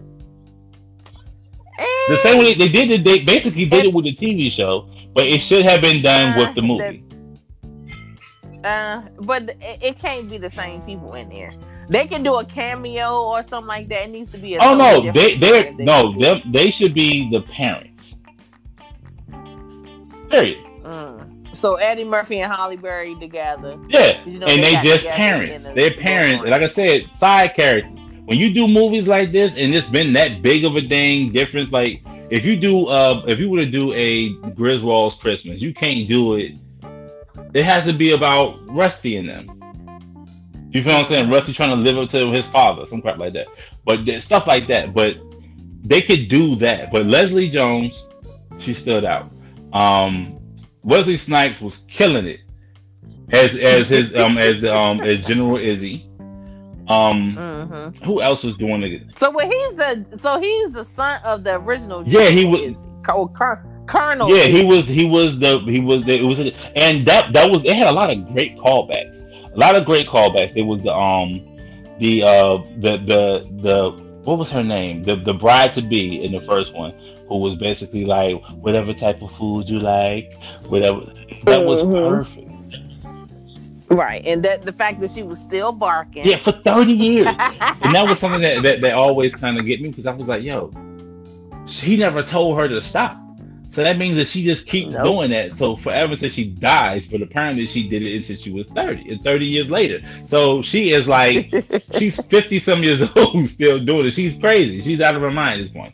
The Eh, same way they did it, they basically did it with the TV show, but it should have been done with the Uh, movie. Uh, but it, it can't be the same people in there. They can do a cameo or something like that. It needs to be. A Oh no, they different they no them they should be the parents. Period. Mm. So Eddie Murphy and Halle Berry together. Yeah, You know, and they they just parents. the- They're parents. Like I said, side characters. When you do movies like this, and it's been that big of a thing, difference. Like if you do, uh, if you were to do a Griswold's Christmas, you can't do it. It has to be about Rusty and them. You feel what I'm saying? Rusty trying to live up to his father, some crap like that. But stuff like that. But they could do that. But Leslie Jones, she stood out. Um, Wesley Snipes was killing it as as his um as um as General Izzi. Um, hmm who else was doing it? So, well, he's the so he's the son of the original. Yeah, he was- Izzi. Co- Col- Colonel. Yeah, he was. He was the. He was. The, it was. And that that was. It had a lot of great callbacks. A lot of great callbacks. It was the um, the uh, the the the what was her name? The the bride to be in the first one, who was basically like whatever type of food you like, whatever. That was Mhm. perfect. right, and that the fact that she was still barking. Yeah, for thirty years. and that was something that that, that always kind of get me because I was like, yo, he never told her to stop. So that means that she just keeps Nope. doing that. So forever until she dies. But apparently she did it until she was 30, and 30 years later. So she is like, she's 50 some years old still doing it. She's crazy. She's out of her mind at this point.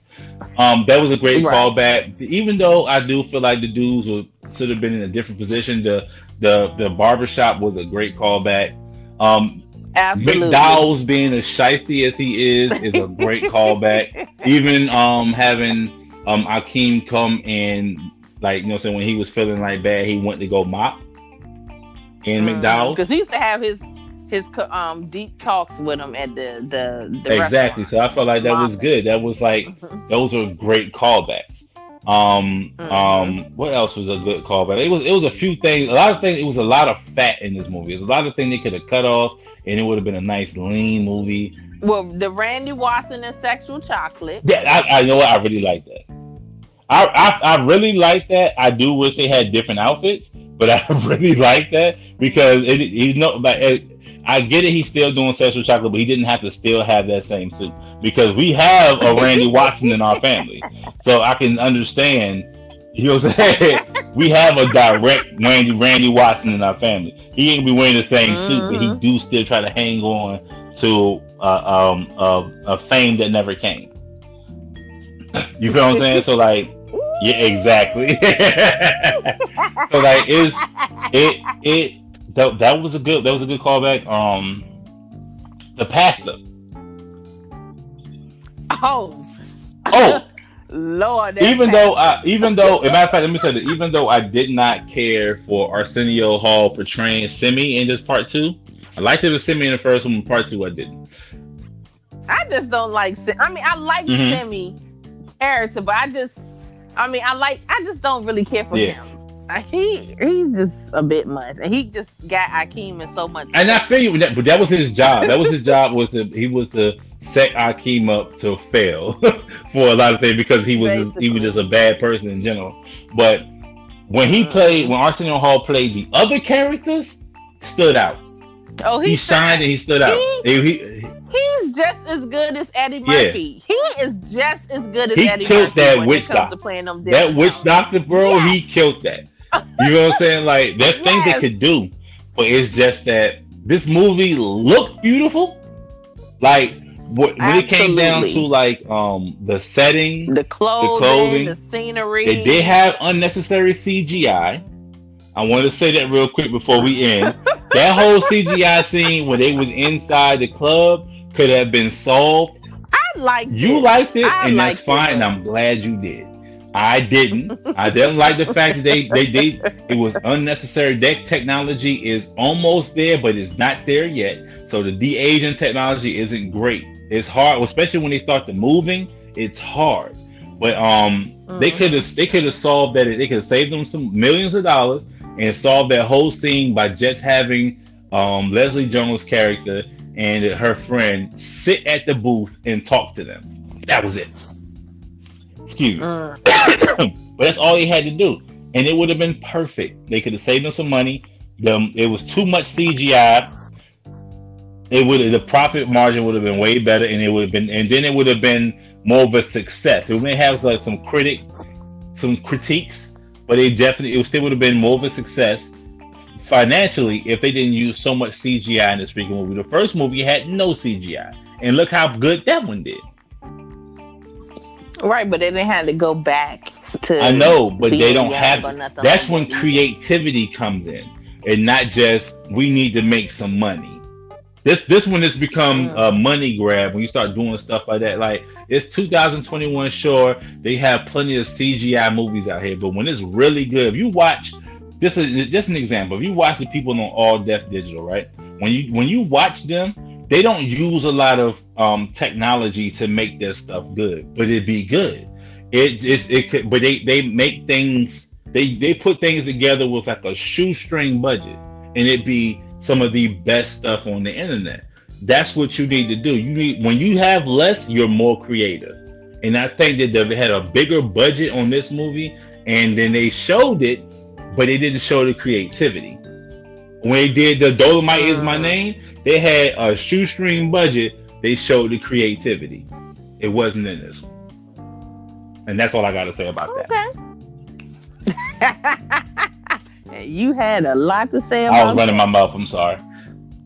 Um, that was a great Right. callback. Even though I do feel like the dudes would should have been in a different position, the the the barbershop was a great callback. Um, Absolutely. McDowell's being as shisty as he is is a great callback. Even um having um Akeem come and like you know saying when he was feeling like bad, he went to go mop in McDonald's because he used to have his his um deep talks with him at the the, the Exactly. So I felt like that was good. That was like those were great callbacks. Um, Mhm. um, what else was a good callback? It was it was a few things, a lot of things. It was a lot of fat in this movie. There's a lot of things they could have cut off, and it would have been a nice lean movie. well, the Randy Watson and sexual chocolate. Yeah, I, I know what I really like that. I, I I really like that. I do wish they had different outfits, but I really like that because it he's no like it, I get it. He's still doing sexual chocolate, but he didn't have to still have that same suit because we have a Randy Watson in our family, so I can understand. You know what I'm saying? we have a direct Randy Randy Watson in our family. He ain't be wearing the same suit, but he Mhm. do still try to hang on to uh, um uh, a fame that never came. You feel what I'm saying? So like, yeah, exactly. so like, it's it it that, that was a good that was a good callback. Um, the pasta. Oh, Oh, Lord. even though. I even though, as a matter of fact, let me say that even though I did not care for Arsenio Hall portraying Semmi in this part two, I liked it with Semmi in the first one. Part two, I didn't. I just don't like. Sim- I mean, I like Mhm. Semmi character, but I just, I mean, I like. I just don't really care for Yeah. him. He he's just a bit much, and he just got Akeem in so much. And I feel you, that, but that was his job. That was his job. Was to he was to set Akeem up to fail for a lot of things because he was just, he was just a bad person in general. But when he Mhm. played, when Arsenio Hall played the other characters, stood out. Oh, He, he's shined and he stood out. He, he, He's just as good as Eddie Yeah. Murphy. He is just as good as He Eddie killed Murphy that witch doctor. to playing them that witch doctor, bro, Yes. he killed that. You know what I'm saying? Like there's things they could do, but it's just that this movie looked beautiful. Like wh- when it came down to like um the setting, The clothing, clothing. the scenery. they did have unnecessary CGI. I want to say that real quick before we end. that whole CGI scene when they was inside the club could have been solved I like you it. liked it, I and that's liked it. fine, and I'm glad you did. I didn't. I didn't like the fact that they they did it was unnecessary. That technology is almost there, but it's not there yet. So the de aging technology isn't great. It's hard, especially when they start to moving. It's hard, but um, they Mhm. could have they could have solved that. They could have saved them some millions of dollars and solved that whole scene by just having um Leslie Jones' character and her friend sit at the booth and talk to them. That was it. Excuse me. Mm. but that's all they had to do. And it would have been perfect. They could have saved them some money. Them it was too much CGI. It would the profit margin would have been way better and it would have been and then it would have been more of a success. It may have like some critic some critiques, but it definitely it still would have been more of a success financially if they didn't use so much CGI in this freaking movie. The first movie had no CGI. And look how good that one did. Right, but they didn't have to go back to. I know, but they don't have. nothing That's like when creativity comes in, and not just we need to make some money. This this one has become a money grab when you start doing stuff like that. Like it's 2021, sure they have plenty of CGI movies out here, but when it's really good, if you watch, this is just an example. If you watch the people on All Def Digital, right? When you when you watch them, they don't use a lot of um, technology to make their stuff good, but it be good. It it's it could, but they they make things they they put things together with like a shoestring budget, and it be some of the best stuff on the internet. That's what you need to do. You need when you have less, you're more creative. And I think that they had a bigger budget on this movie, and then they showed it, but they didn't show the creativity. When they did the Dolemite is my Mm. name, they had a shoestring budget. They showed the creativity. It wasn't in this one. And that's all I got to say about that. You had a lot to say I was running that. my mouth. I'm sorry.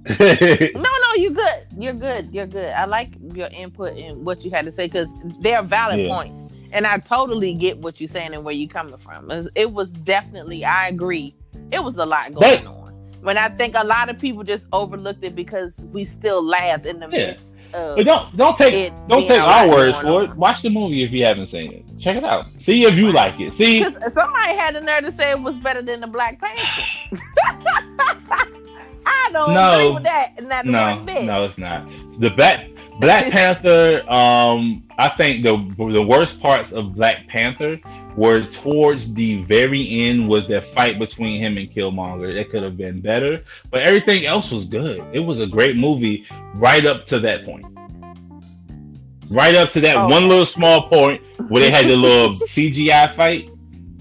No, no, you're good. You're good. You're good. I like your input and what you had to say because they're valid Yeah. points, and I totally get what you're saying and where you're coming from. It was, definitely, I agree. It was a lot going on. When I think a lot of people just overlooked it because we still laughed in the Yeah. midst of. But don't don't take don't take our words for it. Watch the movie if you haven't seen it. Check it out. See if you like it. See, somebody had the nerve to say it was better than the Black Panther. I don't No. agree with that. Not no, bit. no, it's not. The Black Black Panther. Um, I think the the worst parts of Black Panther were towards the very end. Was that fight between him and Killmonger? It could have been better, but everything else was good. It was a great movie right up to that point. Right up to that Oh. one little small point where they had the little CGI fight.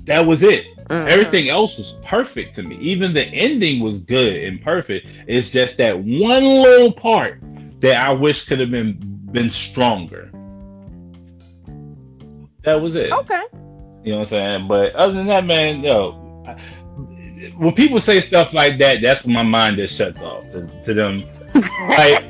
That was it. Mhm. Everything else was perfect to me. Even the ending was good and perfect. It's just that one little part that I wish could have been been stronger. That was it. Okay. You know what I'm saying? But other than that, man, yo, I- when people say stuff like that, that's when my mind just shuts off to, to them. Like,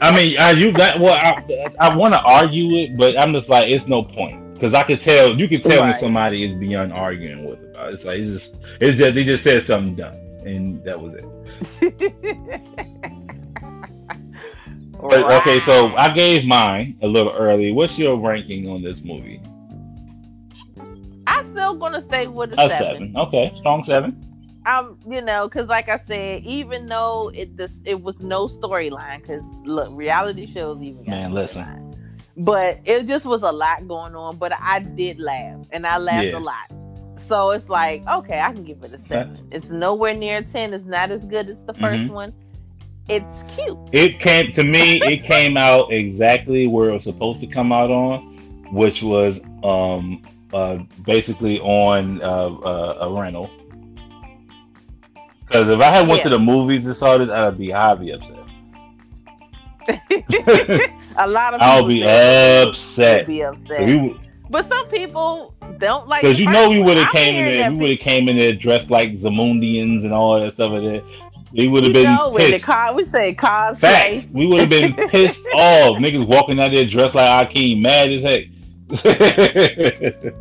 I mean, I, you got well, I, I want to argue it, but I'm just like, it's no point because I could tell, you can tell when somebody is beyond arguing with about. it. It's like it's just, it's just they just said something dumb, and that was it. But okay, so I gave mine a little early. What's your ranking on this movie? I'm still gonna stay with a, A seven. seven. Okay, strong seven. Um, you know, because like I said, even though it this it was no storyline, because look, reality shows even Man, listen. But it just was a lot going on. But I did laugh, and I laughed Yeah. a lot. So it's like, okay, I can give it a seven. It's nowhere near a ten. It's not as good as the 1st Mhm. one. It's cute. It came to me. It came out exactly where it was supposed to come out on, which was um uh basically on uh, uh, a rental. Because if I had went to the movies and saw this, I'd be highly upset. a lot of I'll be upset. Be upset. We, but some people don't like. Because you know we would have came in there, we would have came in there dressed like Zamundians and all that stuff like that. We would have been know, pissed. car, we say cosplay. Facts. We would have been pissed off. Niggas walking out there dressed like Akeem, mad as heck.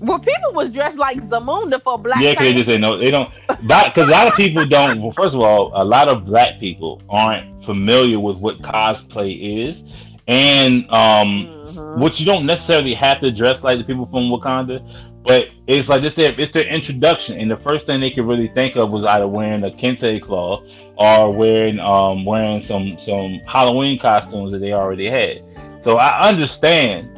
Well, people was dressed like Zamunda for Black yeah, because they just say no. They don't. Because a lot of people don't. Well, first of all, a lot of black people aren't familiar with what cosplay is, and um, Mhm. which you don't necessarily have to dress like the people from Wakanda, but it's like it's their it's their introduction, and the first thing they could really think of was either wearing a kente cloth or wearing um wearing some some Halloween costumes that they already had. So I understand,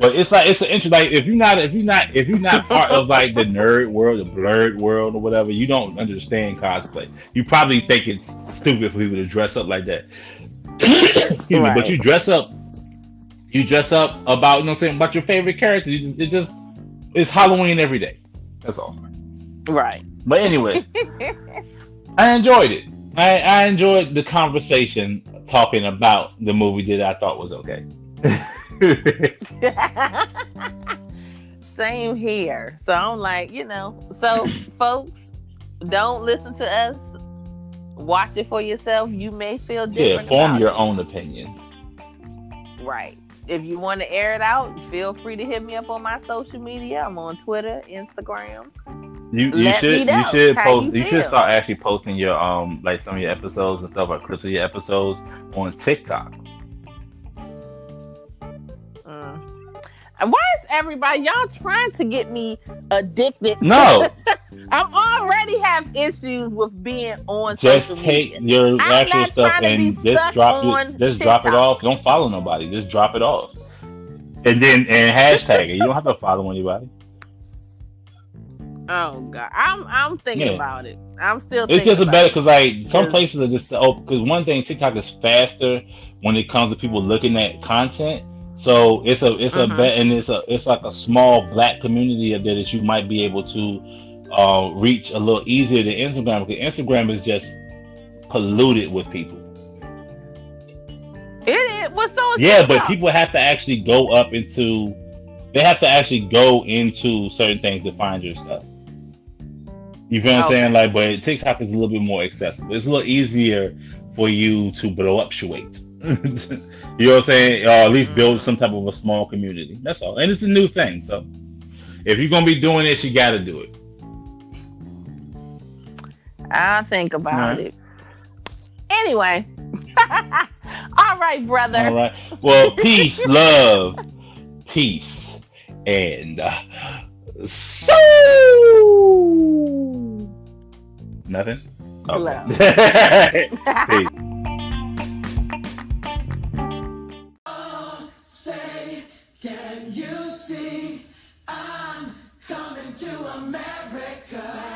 but it's like it's an intro. Like if you're not if you're not if you're not part of like the nerd world, the blurred world, or whatever, you don't understand cosplay. You probably think it's stupid for people to dress up like that. Me, but you dress up you dress up about you know what I'm saying about your favorite character. You just it just it's Halloween every day. That's all. Right. But anyway, I enjoyed it. I, I enjoyed the conversation talking about the movie that I thought was okay. Same here. So I'm like, you know, so folks, don't listen to us. Watch it for yourself. You may feel different. yeah, form your it. own opinion. Right. If you want to air it out, feel free to hit me up on my social media. I'm on Twitter, Instagram. You you Let should you should post you you, should start actually posting your um like some of your episodes and stuff like clips of your episodes on TikTok. Mm. Why is everybody y'all trying to get me addicted? No, I'm already have issues with being on Just take media. your I'm actual stuff trying to be and just drop it. Just drop it off. Don't follow nobody. Just drop it off. And then and hashtag it. You don't have to follow anybody. Oh god, I'm I'm thinking Yeah. about it. I'm still. It's just a about better because like some places are just oh because one thing TikTok is faster when it comes to people looking at content. So it's a it's Mhm. a bet and it's a it's like a small black community of that that you might be able to uh, reach a little easier than Instagram because Instagram is just polluted with people. It is. What's so? Yeah, but people have to actually go up into they have to actually go into certain things to find your stuff. You feel what I'm saying? Like, but TikTok is a little bit more accessible. It's a little easier for you to blow up upshuate. you know what I'm saying? Or at least build some type of a small community. That's all. And it's a new thing. So if you're gonna be doing this, you gotta do it. I'll think about Alright. it. Anyway. All right, brother. All right. Well, peace, love, peace, and uh, so nothing. Love. Peace. America.